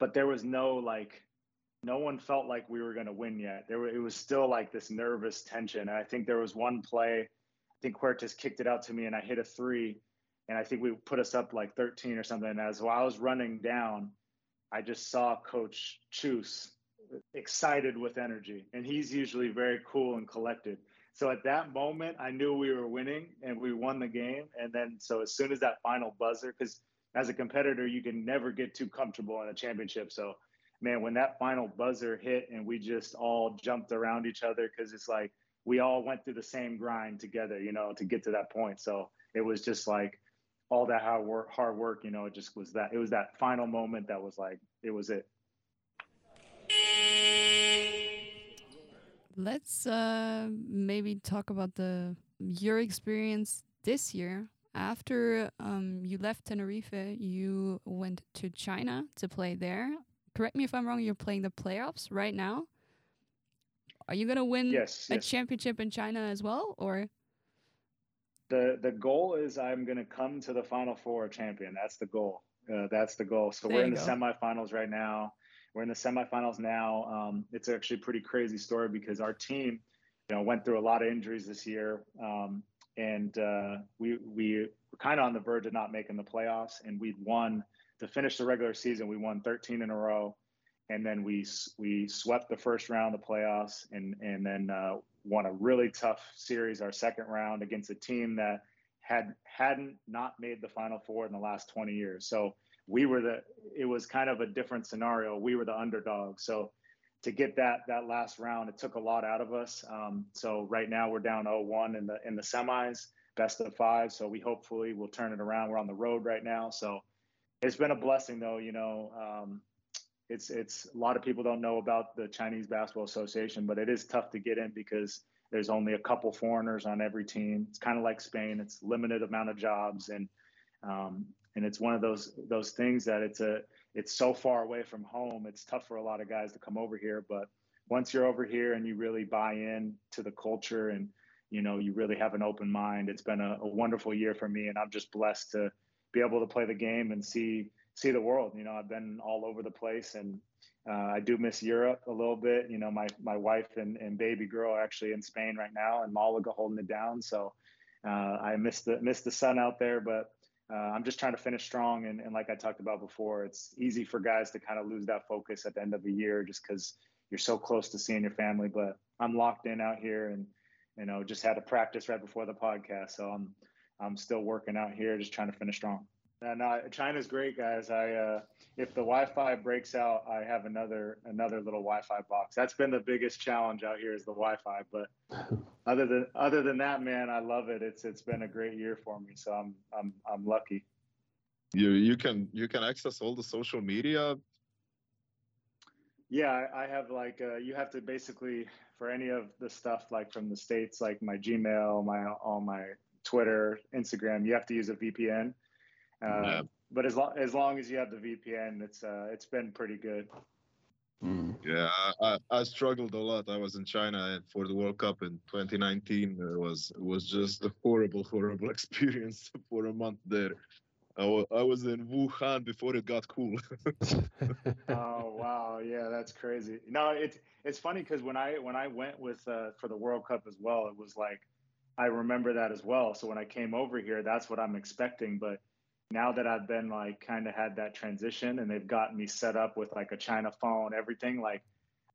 but there was no like no one felt like we were going to win yet. There, were, it was still like this nervous tension. And I think there was one play, I think Huertas kicked it out to me, and I hit a three, and I think we put us up like 13 or something. And as while I was running down, I just saw Coach Txus excited with energy, and he's usually very cool and collected. So at that moment, I knew we were winning and we won the game. And then, so as soon as that final buzzer, because as a competitor, you can never get too comfortable in a championship. So man, when that final buzzer hit and we just all jumped around each other because it's like we all went through the same grind together, you know, to get to that point. So it was just like all that hard work, hard work, you know, it just was that it was that final moment that was like it was it. Let's uh, maybe talk about the your experience this year. After um, you left Tenerife, you went to China to play there correct me if I'm wrong, you're playing the playoffs right now. Are you gonna win yes, a yes. championship in China as well, or? The the goal is I'm gonna come to the Final Four champion. That's the goal. Uh, that's the goal. So there we're in the go. semifinals right now. We're in the semifinals now. Um, it's actually a pretty crazy story because our team, you know, went through a lot of injuries this year, um, and uh, we we were kind of on the verge of not making the playoffs, and we'd won to finish the regular season, we won 13 in a row, and then we we swept the first round of the playoffs, and and then uh, won a really tough series, our second round against a team that had hadn't not made the Final Four in the last 20 years. So we were the it was kind of a different scenario. We were the underdog. So to get that that last round, it took a lot out of us. Um, so right now we're down 0-1 in the in the semis, best of five. So we hopefully will turn it around. We're on the road right now, so it's been a blessing though you know um, it's it's a lot of people don't know about the chinese basketball association but it is tough to get in because there's only a couple foreigners on every team it's kind of like spain it's limited amount of jobs and um, and it's one of those those things that it's a it's so far away from home it's tough for a lot of guys to come over here but once you're over here and you really buy in to the culture and you know you really have an open mind it's been a, a wonderful year for me and i'm just blessed to be able to play the game and see see the world. You know, I've been all over the place, and uh, I do miss Europe a little bit. You know, my my wife and, and baby girl are actually in Spain right now, and Malaga holding it down. So uh, I miss the miss the sun out there, but uh, I'm just trying to finish strong. And, and like I talked about before, it's easy for guys to kind of lose that focus at the end of the year just because you're so close to seeing your family. But I'm locked in out here, and you know, just had a practice right before the podcast, so I'm I'm still working out here, just trying to finish strong. And uh, China's great, guys. I uh, if the Wi-Fi breaks out, I have another another little Wi-Fi box. That's been the biggest challenge out here is the Wi-Fi. But [LAUGHS] other than other than that, man, I love it. It's it's been a great year for me. So I'm I'm I'm lucky. You you can you can access all the social media. Yeah, I, I have like uh, you have to basically for any of the stuff like from the states, like my Gmail, my all my Twitter, Instagram, you have to use a VPN. Uh, yeah. But as long as long as you have the VPN, it's uh, it's been pretty good. Mm. Yeah, I, I struggled a lot. I was in China for the World Cup in 2019. It was it was just a horrible, [LAUGHS] horrible experience [LAUGHS] for a month there. I, w- I was in Wuhan before it got cool. [LAUGHS] oh wow, yeah, that's crazy. No, it's it's funny because when I when I went with uh, for the World Cup as well, it was like I remember that as well. So when I came over here, that's what I'm expecting. But now that I've been like kind of had that transition and they've gotten me set up with like a China phone, everything, like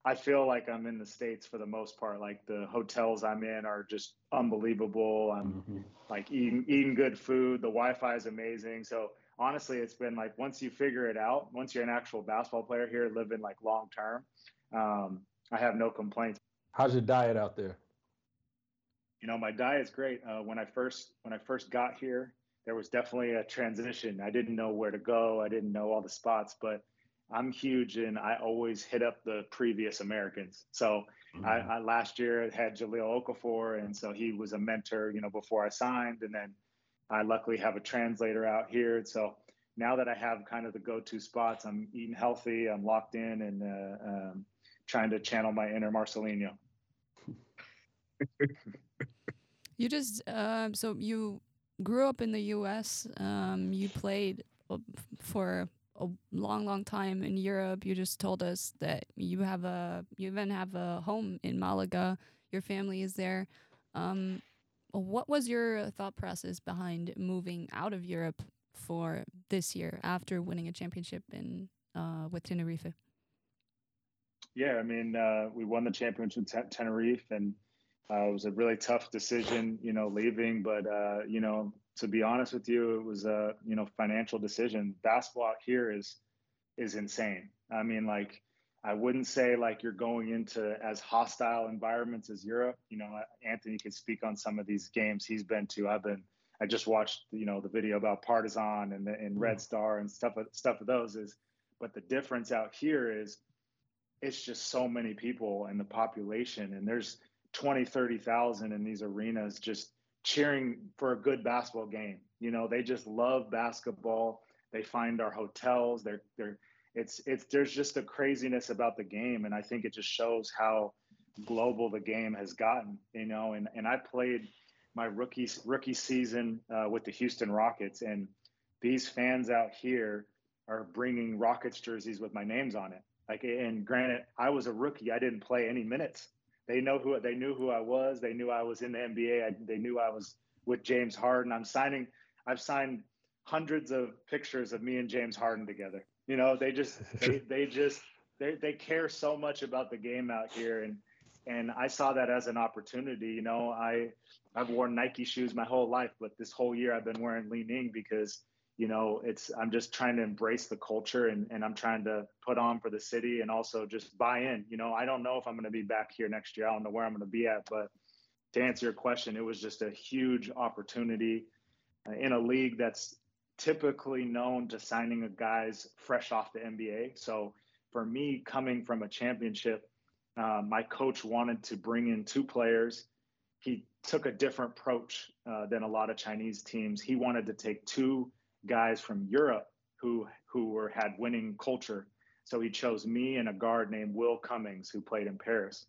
I feel like I'm in the States for the most part. Like the hotels I'm in are just unbelievable. I'm mm-hmm. like eating eating good food. The Wi-Fi is amazing. So honestly, it's been like once you figure it out, once you're an actual basketball player here, living like long term, um, I have no complaints. How's your diet out there? you know my diet's great uh, when i first when i first got here there was definitely a transition i didn't know where to go i didn't know all the spots but I'm huge and I always hit up the previous Americans. So mm-hmm. I, I, last year had Jahlil Okafor, and so he was a mentor, you know, before I signed, and then I luckily have a translator out here. So now that I have kind of the go-to spots, I'm eating healthy, I'm locked in, and uh, um, trying to channel my inner Marcelinho. you just um, so you grew up in the U.S. Um, you played for a long, long time in Europe. You just told us that you have a you even have a home in Malaga. Your family is there. Um, what was your thought process behind moving out of Europe for this year after winning a championship in uh, with Tenerife? Yeah, I mean, uh, we won the championship at Tenerife, and uh, it was a really tough decision, you know, leaving. But uh, you know, to be honest with you, it was a you know financial decision. Basketball out here is is insane. I mean, like I wouldn't say like you're going into as hostile environments as Europe. You know, Anthony could speak on some of these games he's been to. I've been. I just watched you know the video about Partizan and the, and Red mm. Star and stuff stuff of those is. But the difference out here is it's just so many people and the population and there's 20 30,000 in these arenas just cheering for a good basketball game. You know, they just love basketball. They find our hotels. They're they're it's it's there's just a craziness about the game, and I think it just shows how global the game has gotten. You know, and and I played my rookie rookie season uh, with the Houston Rockets, and these fans out here are bringing Rockets jerseys with my names on it. Like, and granted, I was a rookie; I didn't play any minutes, they know who they knew who I was. They knew I was in the NBA. I, they knew I was with James Harden. I'm signing. I've signed hundreds of pictures of me and James Harden together. You know, they just [LAUGHS] they, they just they they care so much about the game out here, and and I saw that as an opportunity. You know, I I've worn Nike shoes my whole life, but this whole year I've been wearing Li-Ning because you know it's i'm just trying to embrace the culture and, and i'm trying to put on for the city and also just buy in you know. I don't know if i'm going to be back here next year. I don't know where i'm going to be at but to answer your question it was just a huge opportunity uh, in a league that's typically known to signing a guys fresh off the nba so for me coming from a championship uh, my coach wanted to bring in two players. He took a different approach uh, than a lot of chinese teams. He wanted to take two guys from Europe who who were had winning culture. So he chose me and a guard named Will Cummings who played in Paris.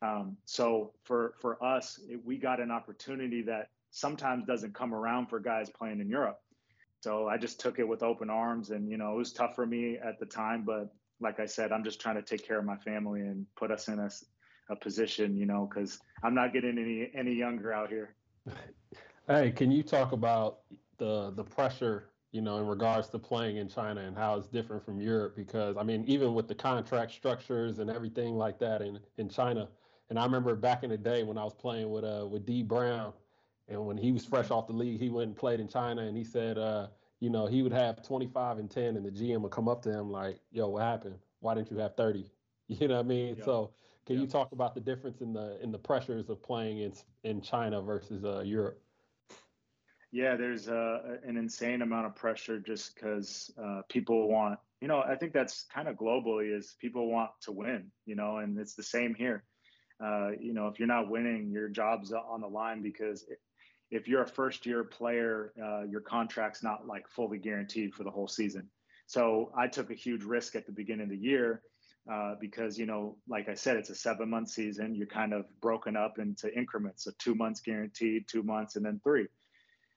Um, so for for us, it, we got an opportunity that sometimes doesn't come around for guys playing in Europe. So I just took it with open arms, and you know it was tough for me at the time, but like I said, I'm just trying to take care of my family and put us in a, a position, you know, because I'm not getting any any younger out here. [LAUGHS] Hey, can you talk about the the pressure you know, in regards to playing in China and how it's different from Europe. Because I mean, even with the contract structures and everything like that in in China, and I remember back in the day when I was playing with uh with D Brown, and when he was fresh off the league, he went and played in China, and he said, uh, you know, he would have 25 and 10, and the GM would come up to him like, "Yo, what happened? Why didn't you have 30?" [LAUGHS] You know what I mean? Yeah. So, can yeah. you talk about the difference in the in the pressures of playing in in China versus uh, Europe? Yeah, there's uh, an insane amount of pressure just because uh, people want, you know, I think that's kind of globally is people want to win, you know, and it's the same here. Uh, you know, if you're not winning, your job's on the line because if you're a first year player, uh, your contract's not like fully guaranteed for the whole season. So I took a huge risk at the beginning of the year uh, because you know, like I said, it's a seven month season. You're kind of broken up into increments, so two months guaranteed, two months, and then three.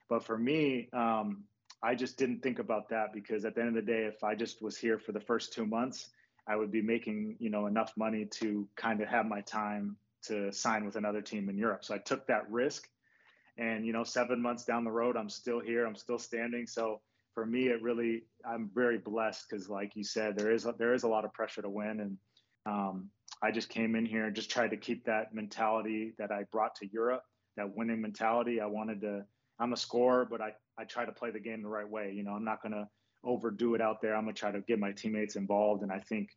But for me, um, I just didn't think about that because at the end of the day, if I just was here for the first two months, I would be making you know enough money to kind of have my time to sign with another team in Europe. So I took that risk, and you know, seven months down the road, I'm still here. I'm still standing. So for me, it really, I'm very blessed because, like you said, there is a, there is a lot of pressure to win, and um, I just came in here and just tried to keep that mentality that I brought to Europe, that winning mentality. I wanted to I'm a scorer, but I, I try to play the game the right way. You know, I'm not going to overdo it out there. I'm going to try to get my teammates involved. And I think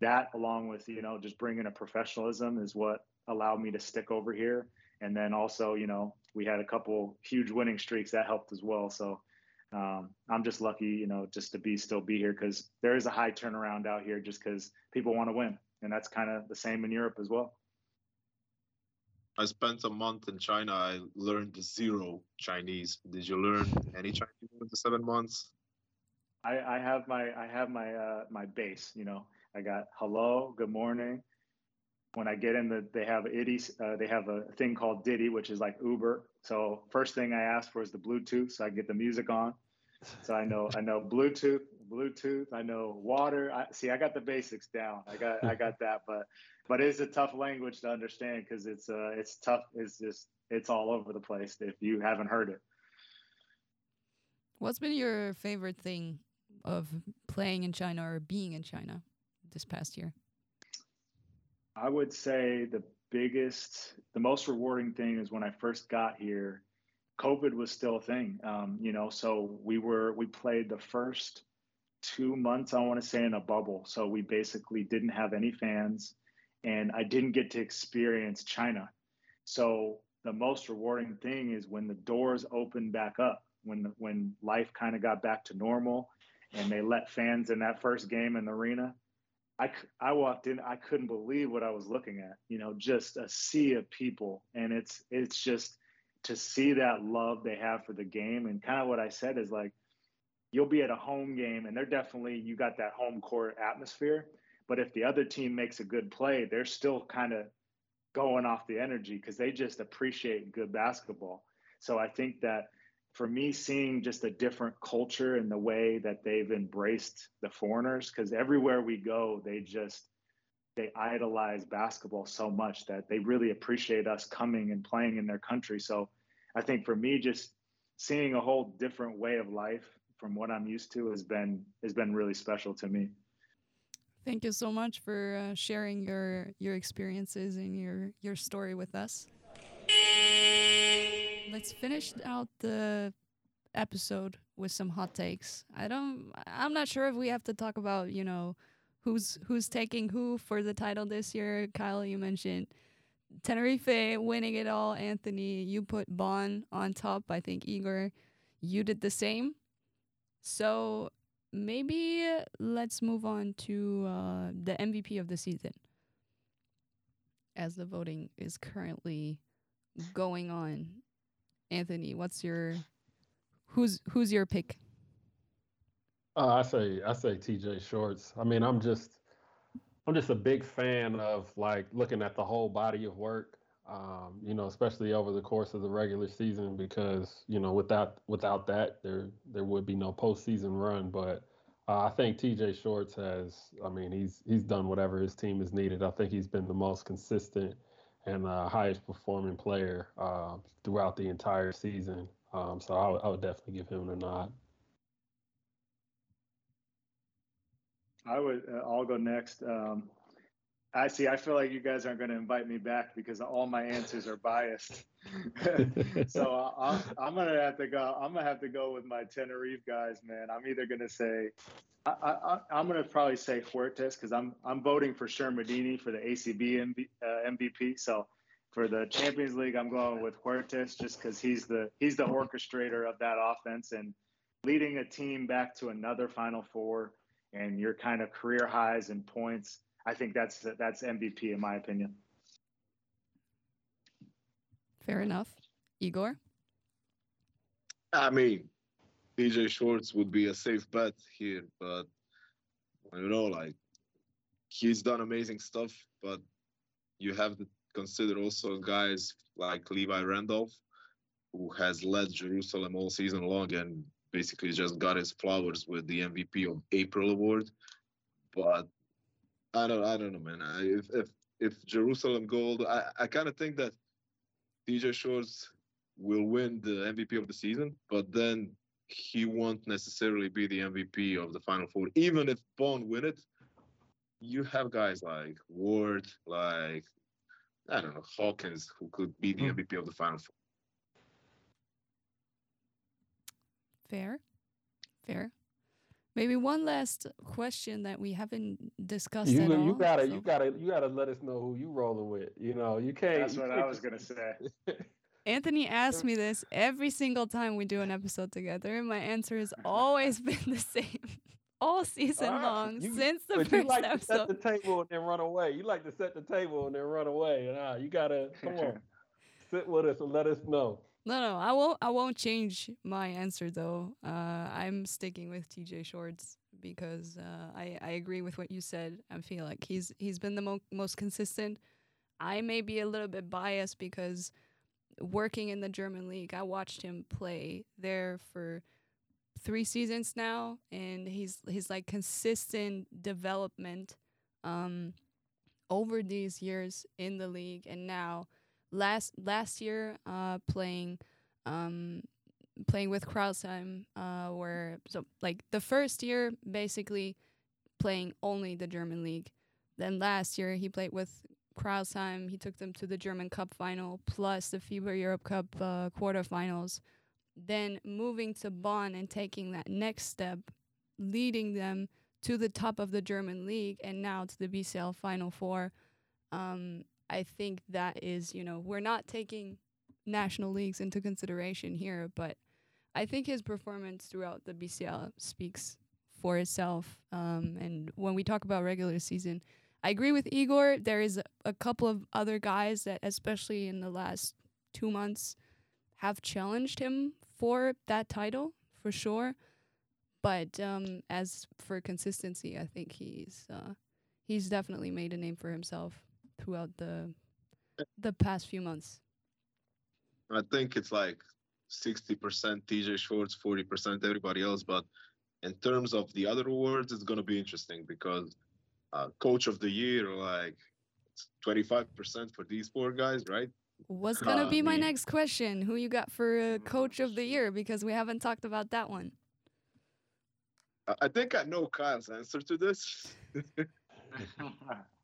that, along with, you know, just bringing a professionalism is what allowed me to stick over here. And then also, you know, we had a couple huge winning streaks that helped as well. So um, I'm just lucky, you know, just to be still be here because there is a high turnaround out here just because people want to win, and that's kind of the same in Europe as well. I spent a month in China. I learned zero Chinese. Did you learn any Chinese in the seven months? I, I have my I have my uh, my base. You know, I got hello, good morning. When I get in the, they have itty, uh, they have a thing called Didi, which is like Uber. So first thing I ask for is the Bluetooth, so I get the music on. So I know I know Bluetooth, Bluetooth. I know water. I see. I got the basics down. I got I got that. But but it's a tough language to understand because it's uh it's tough. It's just it's all over the place if you haven't heard it. What's been your favorite thing of playing in China or being in China this past year? I would say the biggest, the most rewarding thing is when I first got here. COVID was still a thing, um, you know. So we were we played the first two months, I want to say, in a bubble. So we basically didn't have any fans, and I didn't get to experience China. So the most rewarding thing is when the doors opened back up, when the, when life kind of got back to normal, and they let fans in that first game in the arena. I, I walked in, I couldn't believe what I was looking at. You know, just a sea of people, and it's it's just to see that love they have for the game, and kind of what I said is like, you'll be at a home game, and they're definitely you got that home court atmosphere. But if the other team makes a good play, they're still kind of going off the energy because they just appreciate good basketball. So I think that for me seeing just a different culture and the way that they've embraced the foreigners because everywhere we go they just they idolize basketball so much that they really appreciate us coming and playing in their country so i think for me just seeing a whole different way of life from what i'm used to has been has been really special to me thank you so much for uh, sharing your your experiences and your your story with us let's finish out the episode with some hot takes. I don't I'm not sure if we have to talk about, you know, who's who's taking who for the title this year. Kyle, you mentioned Tenerife winning it all. Anthony, you put Bonn on top. I think Igor, you did the same. So maybe let's move on to uh, the MVP of the season, as the voting is currently going on. Anthony, what's your who's who's your pick? Uh, I say I say TJ Shorts. I mean, I'm just I'm just a big fan of like looking at the whole body of work. Um, you know, especially over the course of the regular season, because you know without without that there there would be no postseason run. But uh, I think TJ Shorts has. I mean, he's he's done whatever his team has needed. I think he's been the most consistent and uh, highest performing player uh, throughout the entire season. Um, so I, would definitely give him a nod. I would. Uh, I'll go next. Um, I see. I feel like you guys aren't going to invite me back because all my answers are biased. [LAUGHS] so I'm, I'm going to have to go. I'm going to have to go with my Tenerife guys, man. I'm either going to say, I, am going to probably say Huertas because I'm I'm voting for Shermadini for the ACB MV, uh, MVP. So for the Champions League, I'm going with Huertas just because he's the he's the orchestrator of that offense and leading a team back to another Final Four and your kind of career highs and points. I think that's that's MVP in my opinion. Fair enough, Igor. I mean, TJ Shorts would be a safe bet here, but you know, like he's done amazing stuff, but you have to consider also guys like Levi Randolph, who has led Jerusalem all season long and basically just got his flowers with the MVP of April award. But I don't, I don't know, man. I, if if if Jerusalem Gold, I, I kind of think that TJ Shorts will win the MVP of the season, but then he won't necessarily be the MVP of the Final Four. Even if Bonn win it, you have guys like Ward, like I don't know Hawkins, who could be the MVP hmm. of the Final Four. Fair, fair. Maybe one last question that we haven't discussed you, at you all. You gotta, so. you gotta, you gotta let us know who you rolling with. You know, you can't. That's you what can't I was gonna say. [LAUGHS] Anthony asks me this every single time we do an episode together, and my answer has always [LAUGHS] been the same [LAUGHS] all season Ah, long you- since the but first you like to set the table and then run away. You like to set the table and then run away. Nah, you gotta come on, sit with us and let us know. No, no, I won't. I won't change my answer though. Uh, I'm sticking with TJ Shorts because uh, I I agree with what you said. I feel like he's he's been the mo- most consistent. I may be a little bit biased because working in the German league, I watched him play there for three seasons now, and he's he's like consistent development um, over these years in the league, and now last last year uh playing um playing with Crailsheim uh where so like the first year basically playing only the German league. Then last year he played with Crailsheim he took them to the German Cup final plus the FIBA Europe Cup uh, quarterfinals. Then moving to Bonn and taking that next step leading them to the top of the German league and now to the BCL final four. Um I think that is, you know, we're not taking national leagues into consideration here, but I think his performance throughout the BCL speaks for itself. Um, and when we talk about regular season, I agree with Igor. There is a, a couple of other guys that, especially in the last two months, have challenged him for that title for sure. But um, as for consistency, I think he's uh, he's definitely made a name for himself throughout the the past few months. I think it's like 60% TJ Shorts, 40% everybody else. But in terms of the other awards, it's going to be interesting because uh, coach of the year, like it's 25% for these four guys, right? What's gonna Uh, be my me. next question? Who you got for uh, coach of the year? Because we haven't talked about that one. I, I think I know Kyle's answer to this. [LAUGHS] [LAUGHS]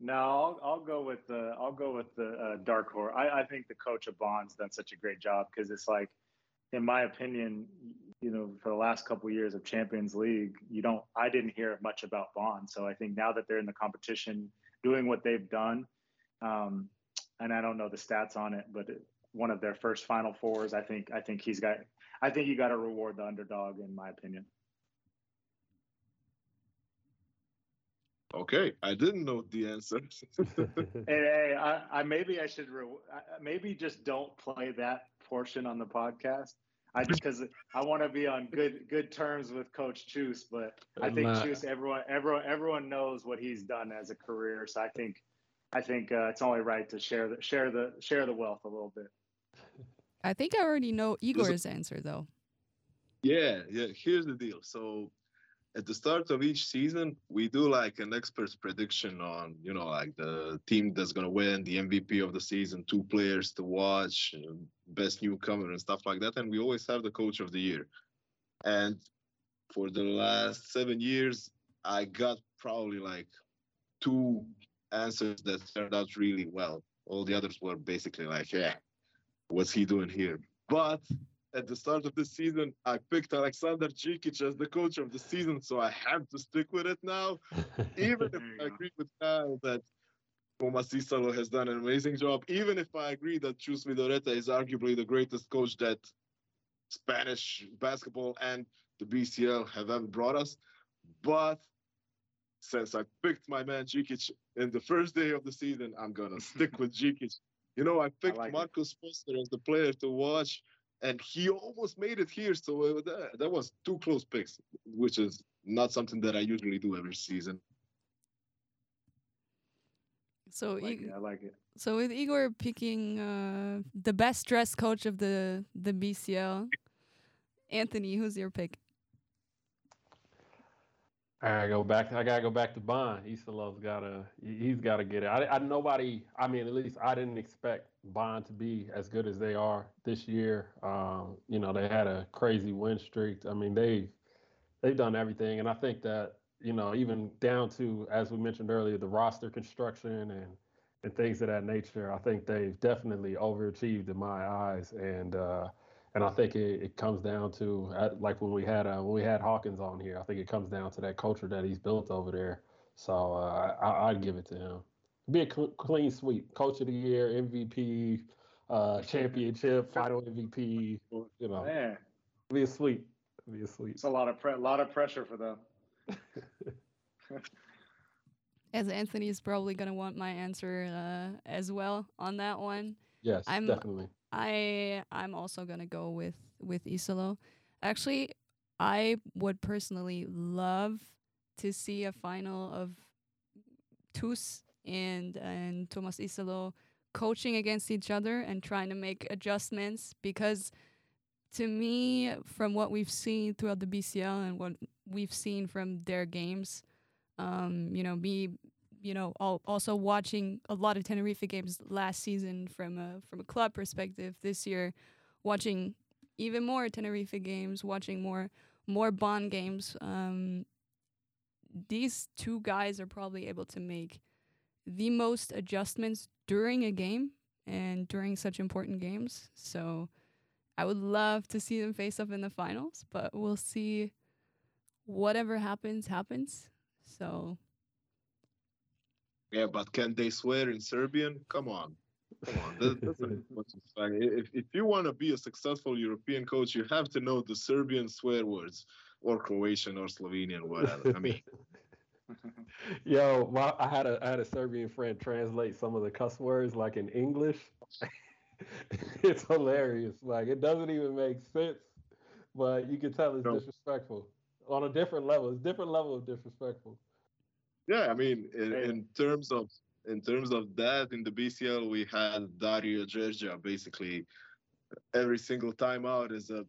no, I'll, I'll go with the I'll go with the uh, dark horse. I, I think the coach of Bonn's done such a great job because it's like, in my opinion, you know, for the last couple years of Champions League, you don't I didn't hear much about Bonn. So I think now that they're in the competition, doing what they've done, um, and I don't know the stats on it, but it, one of their first Final Fours, I think I think he's got I think you got to reward the underdog in my opinion. Okay, I didn't know the answer. [LAUGHS] Hey, hey I, I maybe I should re- I- maybe just don't play that portion on the podcast. I [LAUGHS] just because I want to be on good good terms with Coach Txus, but I think Nah. Txus, everyone everyone everyone knows what he's done as a career, so I think I think uh, it's only right to share the share the share the wealth a little bit. I think I already know Igor's answer though. Yeah, yeah. Here's the deal. So at the start of each season, we do like an expert's prediction on, you know, like the team that's gonna win, the MVP of the season, two players to watch, uh, best newcomer and stuff like that. And we always have the coach of the year. And for the last seven years, I got probably like two answers that turned out really well. All the others were basically like, yeah, what's he doing here? But at the start of this season, I picked Alexander Džikić as the coach of the season, so I have to stick with it now. [LAUGHS] Even if I agree with Kyle that Thomas Iisalo has done an amazing job, even if I agree that Txus Vidorreta is arguably the greatest coach that Spanish basketball and the BCL have ever brought us. But since I picked my man Džikić in the first day of the season, I'm gonna stick [LAUGHS] with Džikić. You know, I picked like it. Marcus Foster as the player to watch, and he almost made it here. So uh, that, that was two close picks, which is not something that I usually do every season. So I like Ig- it. I like it. so with Igor picking uh, the best dressed coach of the the BCL, Anthony, who's your pick? I gotta go back. I gotta go back to Bonn. Iisalo's gotta. he- He's gotta get it. I, I nobody. I mean, at least I didn't expect Bonn to be as good as they are this year. Um, you know, they had a crazy win streak. I mean, they've they've done everything, and I think that you know, even down to as we mentioned earlier, the roster construction and and things of that nature. I think they've definitely overachieved in my eyes, and uh, and I think it, it comes down to uh, like when we had uh, when we had Hawkins on here. I think it comes down to that culture that he's built over there. So uh, I, I'd give it to him. Be a cl- clean sweep, coach of the year, MVP, uh, championship, [LAUGHS] final MVP. You know, Man, be a sweep. Be a sweep. it's a lot of pre- lot of pressure for them. [LAUGHS] As Anthony is probably gonna want my answer uh, as well on that one. Yes, I'm- definitely. I I'm also gonna go with with Iisalo. Actually, I would personally love to see a final of Txus and and Thomas Iisalo coaching against each other and trying to make adjustments because to me from what we've seen throughout the BCL and what we've seen from their games um you know me you know al- also watching a lot of Tenerife games last season from a from a club perspective this year watching even more Tenerife games watching more more Bonn games um these two guys are probably able to make the most adjustments during a game and during such important games. So I would love to see them face up in the finals but we'll see whatever happens happens. So Yeah, but can they swear in Serbian? Come on. Come on. That, that's a [LAUGHS] much of fact. If, if you want to be a successful European coach, you have to know the Serbian swear words or Croatian or Slovenian, whatever. I mean, [LAUGHS] Yo, my, I had a I had a Serbian friend translate some of the cuss words like in English. [LAUGHS] it's hilarious. Like it doesn't even make sense, but you can tell it's No. disrespectful on a different level. It's different level of disrespectful. Yeah, I mean, in, in terms of in terms of that, in the BCL, we had Dario Gjergja basically every single time out is a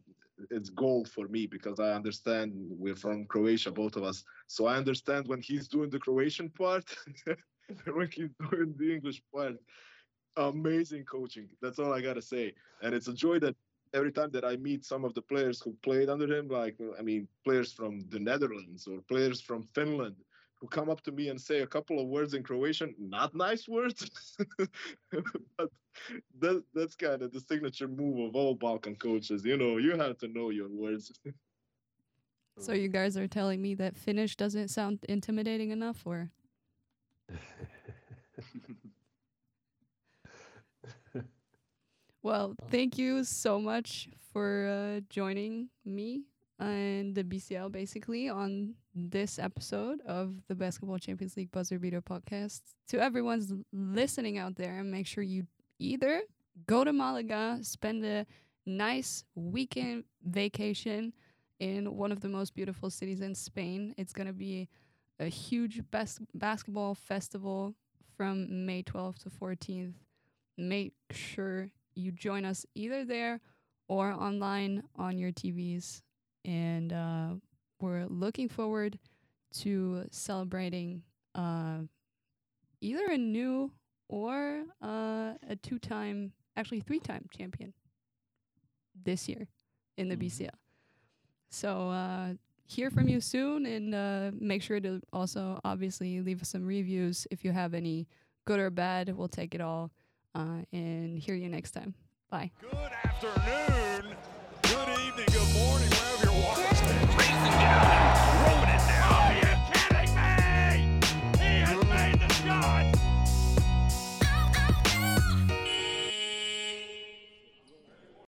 it's gold for me because I understand we're from Croatia, both of us. So I understand when he's doing the Croatian part, [LAUGHS] when he's doing the English part. Amazing coaching. That's all I gotta say. And it's a joy that every time that I meet some of the players who played under him, like I mean, players from the Netherlands or players from Finland, who come up to me and say a couple of words in Croatian, not nice words, [LAUGHS] but that, that's kind of the signature move of all Balkan coaches. You know, you have to know your words. [LAUGHS] So you guys are telling me that Finnish doesn't sound intimidating enough, or [LAUGHS] well, thank you so much for uh, joining me and the BCL basically on this episode of the Basketball Champions League Buzzer Beater podcast. To everyone's listening out there, make sure you either go to Malaga, spend a nice weekend vacation in one of the most beautiful cities in Spain. It's going to be a huge bas- basketball festival from May 12th to 14th. Make sure you join us either there or online on your TVs. And uh, we're looking forward to celebrating uh, either a new or uh, a two time, actually three time champion this year in the Mhm. BCL. So uh, hear from you soon, and uh, make sure to also obviously leave us some reviews if you have any good or bad. We'll take it all, uh, and hear you next time. Bye. Good afternoon.